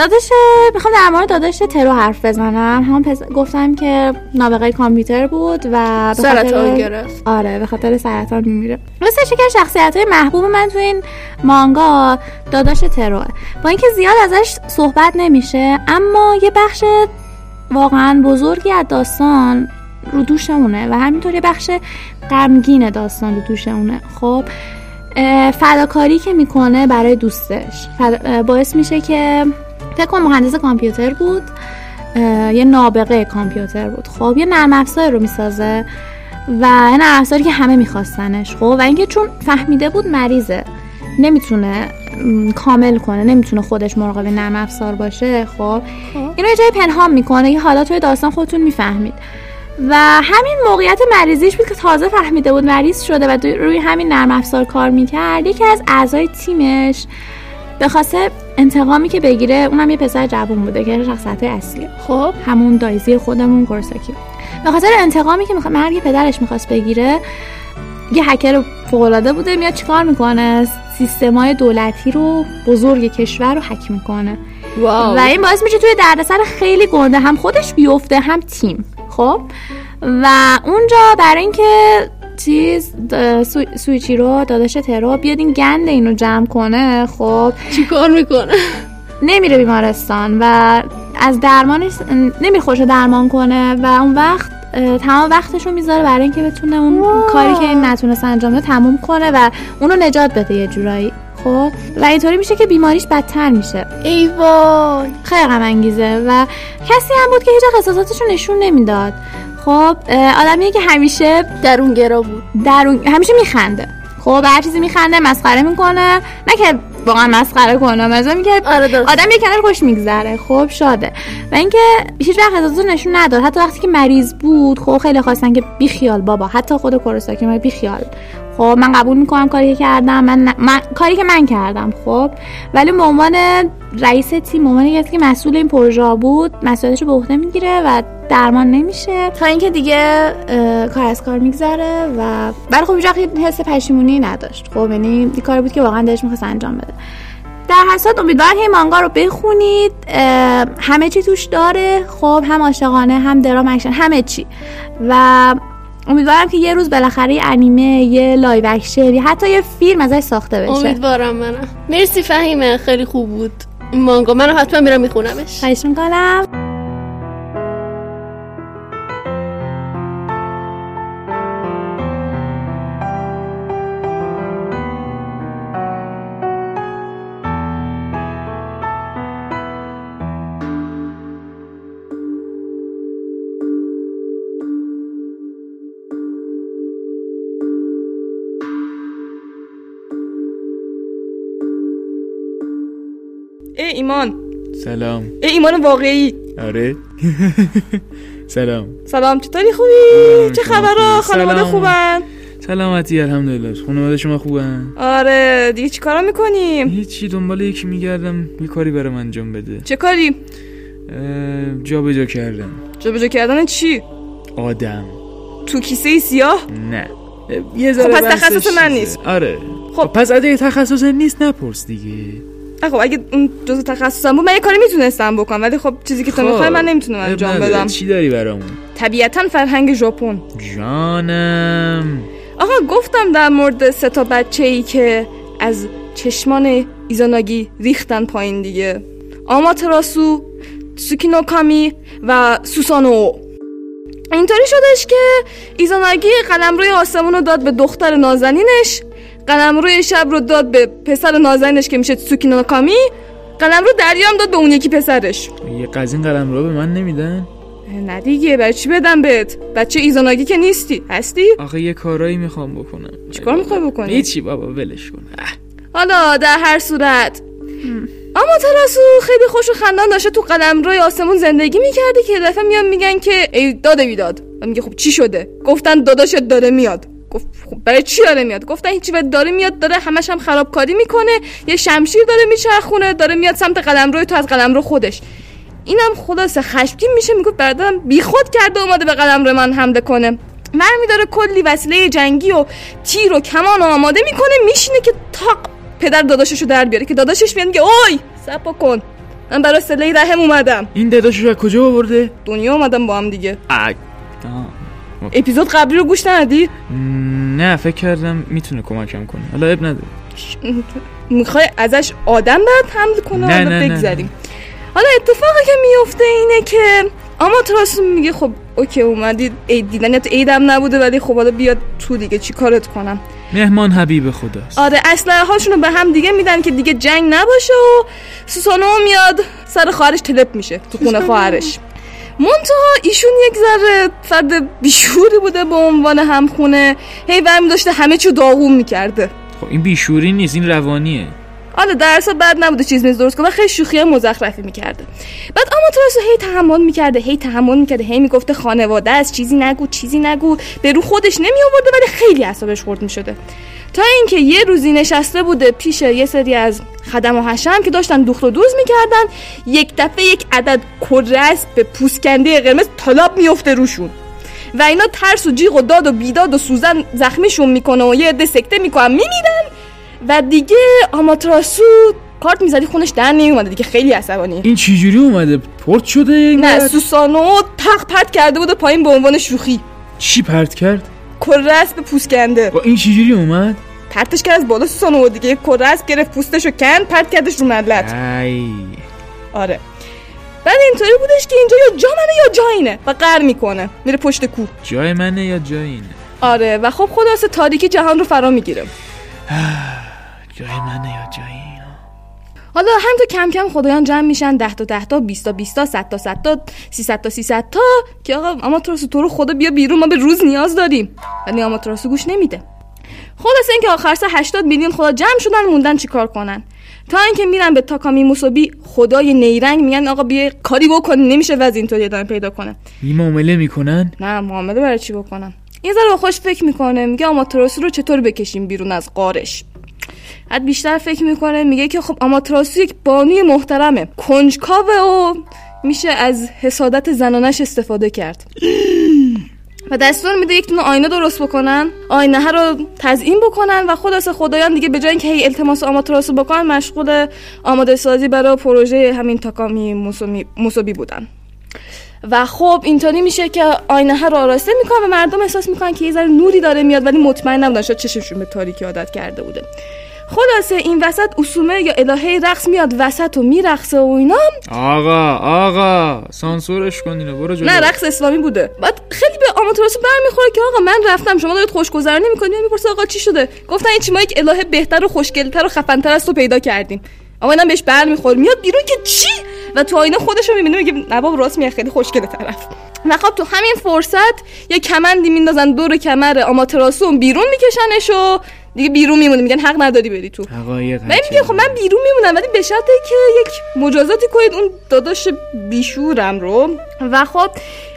داداش می‌خوام در مورد داداش ترو حرف بزنم. هم پس... گفتم که نابغه کامپیوتر بود و به سرطان خاطر- گرفت. آره به خاطر سرطان میمیره. مثل از شخصیت های محبوب من تو این مانگا داداش تروه. با اینکه زیاد ازش صحبت نمیشه اما یه بخش واقعا بزرگی از داستان رو دوشمونه و همینطور یه بخش غمگین داستان رو دوشمونه. خب فداکاری که می‌کنه برای دوستش. باعث میشه که فکر کنم مهندس کامپیوتر بود یه نابغه کامپیوتر بود. خب یه نرم افزاری رو می‌سازه و یه نرم افزاری که همه میخواستنش. خب و اینکه چون فهمیده بود مریضه نمی‌تونه کامل کنه نمی‌تونه خودش مراقب نرم افزار باشه خب. اینو یه جای پنهان می‌کنه که حالا توی داستان خودتون می‌فهمید. و همین موقعیت مریضیش بود که تازه فهمیده بود مریض شده و روی همین نرم افزار کار می‌کرد. یکی از اعضای تیمش به خاطر انتقامی که بگیره اونم یه پسر جوون بوده که شخصیت اصلی خب. همون دایزی خودمون کورساکی به خاطر انتقامی که میخوا... مرگ پدرش می‌خواست بگیره یه هکر فوق‌العاده بوده میاد چیکار می‌کنه؟ سیستمای دولتی رو بزرگ کشور رو هک می‌کنه. واو. و این باعث میشه توی دردسر خیلی گنده هم خودش بیفته هم تیم. خب؟ و اونجا برای اینکه چیز سو... سویچی رو داداش ترو بیاد این گند اینو جمع کنه خب. چیکار می‌کنه؟ نمیره بیمارستان و از درمانش نمیره خوش درمان کنه و اون وقت تمام وقتش رو می‌ذاره برای اینکه بتونه اون کاری که این نتونست انجام بده تموم کنه و اونو نجات بده یه جورایی خب. و اینطوری میشه که بیماریش بدتر میشه. ای وای. خیلی غم انگیزه و کسی هم بود که هیچ احساساتش رو نشون نمی‌داد. خب اه، آدمیه که همیشه درون گرا بود. درون همیشه میخنده. خب هر چیزی میخنده مسخره می‌کنه. نه که واقعا مسخره کنه مثلا میگه آره. آدم یه کنار خوش میگذره. خب شاده. و اینکه هیچ وقت احساساتو نشون نداد. حتی وقتی که مریض بود خب خیلی خواستن که بی خیال بابا. حتی خود کورساکی ما بی خیال خب من قبول می‌کنم کاری که کردم. من, من کاری که من کردم خب. ولی به عنوان رئیس تیم عنوان کسی که مسئول این پروژه بود مسئولیتش رو به عهده می‌گیره و درمان نمیشه. تا اینکه دیگه کار از کار میگذره و ولی خب هیچ این حس پشیمونی نداشت. خب یعنی یه کاری بود که واقعا دلش می‌خواست انجام بده. در صورت امیدوارم این مانگا رو بخونید. همه چی توش داره. خب هم عاشقانه هم درام اکشن همه چی. و امیدوارم که یه روز بالاخره یه انیمه یه live action یا حتی یه فیلم ازش ساخته بشه. امیدوارم منم. مرسی فهیمه خیلی خوب بود. مانگا منم حتما میرم میخونمش. خواهش می‌کنم. ایمان. سلام. ای ایمان واقعی. آره. سلام. سلام چطوری خوبی؟ چه خبرها؟ خانواده. خوبن؟ سلامتی الحمدلله. خانواده شما خوبن؟ آره دیگه چیکارا می‌کنیم؟ هیچی دنبال یکی میگردم یه کاری برام انجام بده. چه کاری؟ اه، جا به جا کردم. جابجا کردن چی؟ آدم. تو کیسه سیاه؟ نه. یه خب پس تخصص من. نیست. آره. خب. پس اگه تخصص نیست نپرس دیگه. خب اگه اون جزء تخصصم بود من یه کاری می‌تونستم بکنم ولی خب چیزی که تو خب، می‌خوای من نمی‌تونم انجام نداره. بدم. چی داری برامون؟ طبیعتا فرهنگ ژاپن. جانم. آقا گفتم در مورد سه تا بچه ای که از چشمان ایزاناگی ریختن پایین دیگه. آماتراسو سوکینوکامی و سوسانو. اینطوری شدش که ایزاناگی قلم روی آسمون رو داد به دختر نازنینش. قلم روی شب رو داد به پسر نازنینش که میشه سوکینوکامی قلم رو دریا هم داد به اون یکی پسرش. یه قزین قلم رو به من نمیدن؟ نه دیگه برای چی بدم بهت؟ بچه ایزاناگی که نیستی هستی؟ آخه یه کارایی می‌خوام بکنم. چیکار می‌خوای بکنی؟ هیچی بابا ولش کن. حالا در هر صورت. اما تراسو خیلی خوش و خندان داشته تو قلم روی آسمون زندگی می‌کرده که دفعه میان میگن که ای داده بیداد. و میگه خب چی شده؟ گفتن داداشت داره میاد. گفت خب برای چی داره میاد؟ گفتن هیچی داره میاد داره همش هم خرابکاری می‌کنه. یه شمشیر داره میچرخونه داره میاد سمت قلم روی تو از قلم رو خودش. اینم خلاصه خشمگین میشه میگه برادرم بیخود کرده اومده به قلم رو من حمله کنه. مرمی داره کلی وسیله جنگی و تیر و کمان و آماده می‌کنه میشینه که تاق پدر داداششو در بیاره که داداشش میاد میگه اوی صبر کن من برای سله رحم اومدم. این داداشو از کجا آورده؟ دنیا اومدم با هم دیگه. آه. اپیزود قبلی رو گوش ندی؟ نه فکر کردم می‌تونه کمکم کنه. حالا اب نداره می‌خوای ازش آدم بعد حمل کنه؟ نه، نه، نه، بگذریم. حالا اتفاقی که میفته اینه که اما تراسو میگه خب اوکی اومدی. عید دیدن تو عیدم نبوده ولی خب حالا بیاد تو دیگه. چی کارت کنم؟ مهمان حبیب خداست. آره اسلحه هاشونو به هم دیگه میدن که دیگه جنگ نباشه و سوسانو میاد. سر خواهرش تلپ میشه تو خونه خواهرش. منتها ایشون یک ذره فرد بیشوری بوده به عنوان همخونه. هی برمی داشته همه چی داغون می‌کرده. خب این بیشوری نیست این روانیه. حالا درس بد نبوده چیز میز درست کنه. خیلی شوخی مزخرفی می‌کرده بعد آماتراسو هی تحمل می‌کرده هی تحمل می‌کرده هی می‌گفته خانواده است چیزی نگو چیزی نگو. به رو خودش نمی آورده ولی خیلی اعصابش خورد می‌شده. تا اینکه یه روزی نشسته بوده پیش یه سری از خدم و حشم که داشتن دوخت و دوز می‌کردن یک دفعه یک عدد کرس به پوسکنده قرمز تالاب میفته روشون. و اینا ترس و جیغ و داد و بیداد و سوزن زخمیشون می‌کنه و یه عده سکته می‌کنن میمیرن. و دیگه آماتراسو کارت می‌زدی خونش در نمیومده دیگه. خیلی عصبانی. این چجوری اومده؟ پرت شده نه؟ سوسانو تق پرت کرده بوده پایین به عنوان شوخی. چی پرت کرد؟ کرس به پوسکنده. با این چجوری اومد؟ پرتش کرد از بالا سوسانو دیگه کرس گرفت پوستشو کند پرت کردش رو ملت ای. آره. بعد اینطوری بودش که اینجا یا جا منه یا جا اینه و قر می‌کنه. میره پشت کو جای منه یا جای اینه؟ آره و خب خلاصه تاریکی جهان رو فرا می‌گیره. جای منه یا جای اینه حالا هم تو کم کم خدایان جمع میشن 10 تا 10 تا 20 تا 20 تا 100 تا 100 تا 300 تا 300 تا که آقا آماتراسو تو رو خدا بیا بیرون ما به روز نیاز داریم. ولی آماتراسو گوش نمیده. خلاص اینکه آخر سر 80 میلیون خدا جمع شدن موندن چیکار کنن. تا اینکه میرن به تاکامی موسوبی خدای نیرنگ میگن آقا بیا کاری بکن نمیشه وضع اینطوری ادامه پیدا کنه. این معامله می‌کنن؟ نه معامله برای چی بکنم یه ذره خوش فکر می‌کنه میگه آماتراسو رو چطور بکشیم بیرون از قارش؟ بعد بیشتر فکر می‌کنه میگه که خب آماتراسو یک بانوی محترمه. کنجکاوه و میشه از حسادت زنانش استفاده کرد. و دستور میده یک دونه آینه درست بکنن. آینه ها رو تزیین بکنن و خلاص خدایان دیگه به جای اینکه هی التماس آماتراسو بکنن مشغول آماده سازی برای پروژه همین تاکامی موسوبی بودن. و خب اینطوری میشه که آینه ها رو آراسته می‌کنن و مردم احساس می‌کنن که یه ذره نوری داره میاد ولی مطمئن نبودن شاید چشمشون به تاریکی عادت کرده بوده. خلاصه این وسط اسومه یا الهه رقص میاد وسط و میرقصه و اینا. آقا آقا سانسورش کن اینو برو جلو. نه رقص اسلامی بوده. بعد خیلی به آماتوراسو برمیخوره که آقا من رفتم شما دارید خوشگذرانی می‌کنید. می‌پرسه آقا چی شده؟ گفتن این ما یک الهه بهتر و خوشگلتر و خفنتر از تو پیدا کردیم. اما اینم بهش برمیخوره میاد بیرون که چی؟ و تو آینه خودش رو می‌بینه میگه نه بابا راست میگه خیلی خوشگله طرف. و خب تو همین فرصت یه کمندی میندازن دور کمر آماتراسو بیرون میکشنش و دیگه بیرون میمونه میگن حق نداری بری تو. حقایق من میگه خب من بیرون میمونم ولی به شرطی که یک مجازاتی کنید. اون داداش بیشورم رو. و خب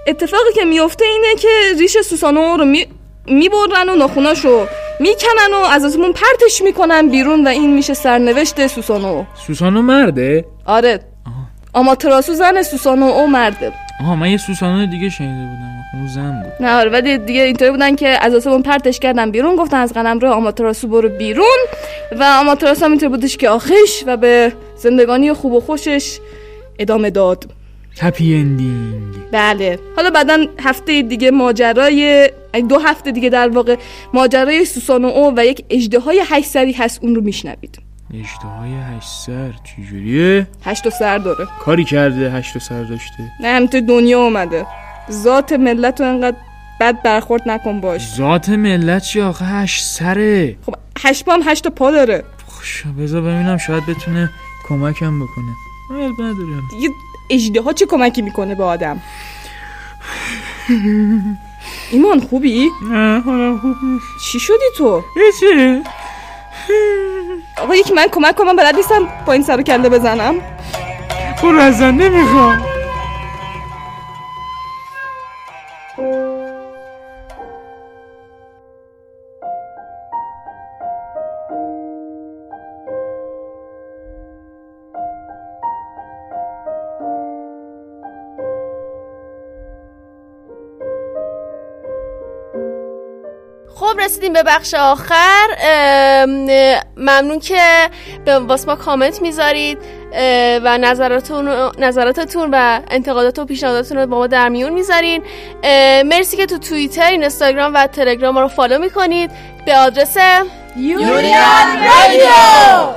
اتفاقی که میفته اینه که ریش سوسانو رو می می‌برن و ناخوناشو می‌کنن و از آسمون پرتش می‌کنن بیرون و این میشه سرنوشت سوسانو. سوسانو مرده؟ آره. آماتراسو زن سوسانو او مرده. آها من یه سوسانو دیگه شنیده بودم. اون زن بود. نه آره ولی دیگه اینطوری بودن که از آسمون پرتش کردن بیرون گفتن از قلم رو آماتراسو برو بیرون. و آماتراسو هم اینطور بودش که آخش و به زندگانی خوب و خوشش ادامه داد. هپی اندینگ بله. حالا بعدا هفته دیگه ماجرای دو هفته دیگه در واقع ماجرای سوسانو او و یک اجدهای هشت سری هست اون رو میشنوید. اشتهای هشت سر چجوریه؟ هشت سر داره. کاری کرده هشت سر داشته؟ نه همینطور دنیا اومده. ذات ملت رو انقدر بد برخورد نکن باش. ذات ملت چی آخه؟ هشت سره. خب هشت پا هم هشت تا پا داره. خوش بذار ببینم شاید بتونه کمکم بکنه. ندارم. دیگه اجده ها چه کمکی می‌کنه به آدم ایمان خوبی؟ نه حالا خوب نیست چی شدی تو؟ چی؟ آقا یکی من کمک کنم بلد نیستم با این سر کله بزنم برو ازن نمی‌خوام خب رسیدیم به بخش آخر. ممنون که به واسه ما کامنت می‌ذارید و نظراتتون نظراتتون و انتقادات و پیشنهاداتتون رو با ما در میون می‌ذارین. مرسی که تو توییتر اینستاگرام و تلگرام ما رو فالو می‌کنید. به آدرس یونیان رادیو.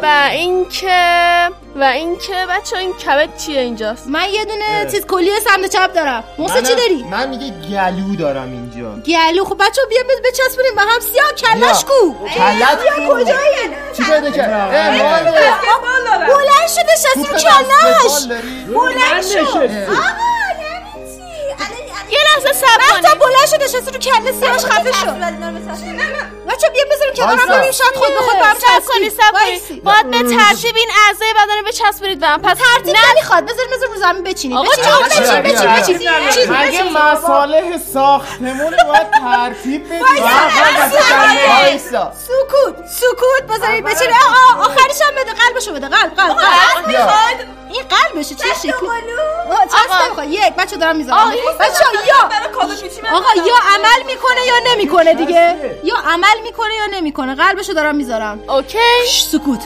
و اینکه و اینکه بچه این کبد چیه اینجاست؟ من یه دونه چیز کلیه سمت چپ دارم. محسن چی داری؟ من میگه گلو دارم اینجا. گلو؟ خب بچه بیا بیا بچسبونیم به هم. سیاه کلش کو. کلت سیاه کو. کجایی؟ چی پیدا کرد اه،. بلند شده شستی رو کلش بلند شد. یه لحظه صبر کنید بلند شده نشسته رو کله سیاهش خفه شد بچه بیا بذاریم کنار هم. بریم شاید خود به خود به هم صبر چسبید. کنید صبر باید به ترتیب این اعضای بدن رو بچسبونید به هم. پس ترتیب نمی‌خواد. بذاریم بذاریم رو زمین بچینیم. آقا بچین بچین بچین؟ بچین بچین مصالح ساختمون باید ترتیب بدیم. سکوت. سکوت. بذارید بچین آقا آخرش هم بده. قلبشو بده. قلب قلب قلب. می‌خواد؟ قلبشه چه شکل آه، چه آقا. یک بچه دارم می‌ذارم. بچه یا آقا یا عمل می‌کنه یا نمی‌کنه دیگه. یا عمل می‌کنه یا نمی‌کنه. قلبشو دارم می‌ذارم. اوکی. سکوت.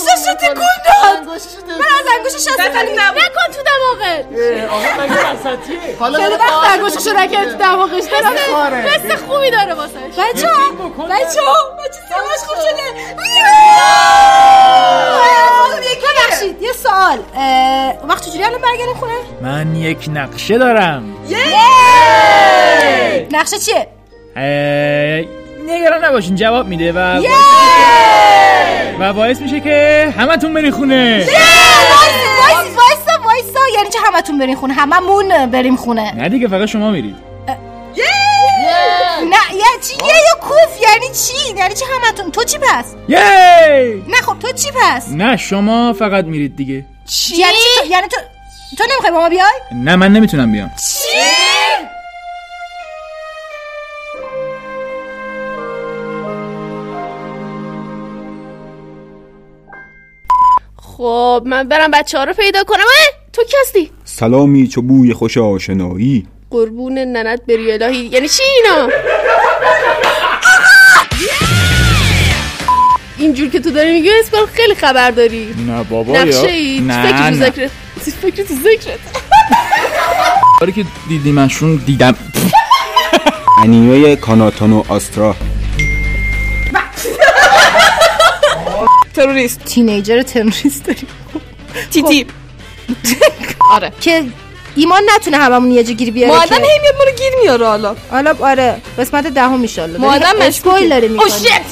داری انگشتش رو تکون داد من از انگشتش استفاده نکن تو دماغت. حالا خیلی داره وقت انگشتش رو نکرد تو دماغش. حس خوبی داره واسش. بچه ها بچه ها بچه سیماش خوب شده. ببخشید یه سوال. اه، وقت چجوری الان برگردیم خونه؟ من یک نقشه دارم. نقشه چیه؟ نگران نباشین جواب میده و و باعث میشه که همتون بری خونه وایس وایس وایسا وایسا یعنی چه همتون برین خونه هممون بریم خونه. نه دیگه فقط شما میرید. نه یعنی چی؟ یه یا کوف. یعنی چی؟ یعنی چی همتون؟ تو چی پس؟ یی نه خب تو چی پس؟ نه شما فقط میرید دیگه. یعنی چی تو یعنی تو تو نمی‌خوای با ما بیای؟ نه من نمی‌تونم بیام. چی؟ خب من برم بچه ها رو پیدا کنم. اه، تو کی هستی؟ سلامی چو بوی خوش آشنایی. قربون ننت بری الهی. یعنی چی اینا؟ اینجور که تو داری میگی اسم خیلی خبر داری. نه بابا نقشه ای. نه فکر تو نه. ذکرت فکر تو ذکرت. کاری که دیدی منشون دیدم. انیمه کاناتانو آسترا. تروریست. تینیجر تروریست داریم. تیتی آره. که ایمان نتونه هممون یه جا گیر بیاره مادم هی میاد ما رو گیر میاره حالا. حالا آره قسمت دهم ان مادم اسپویل داره او می‌کنه شیت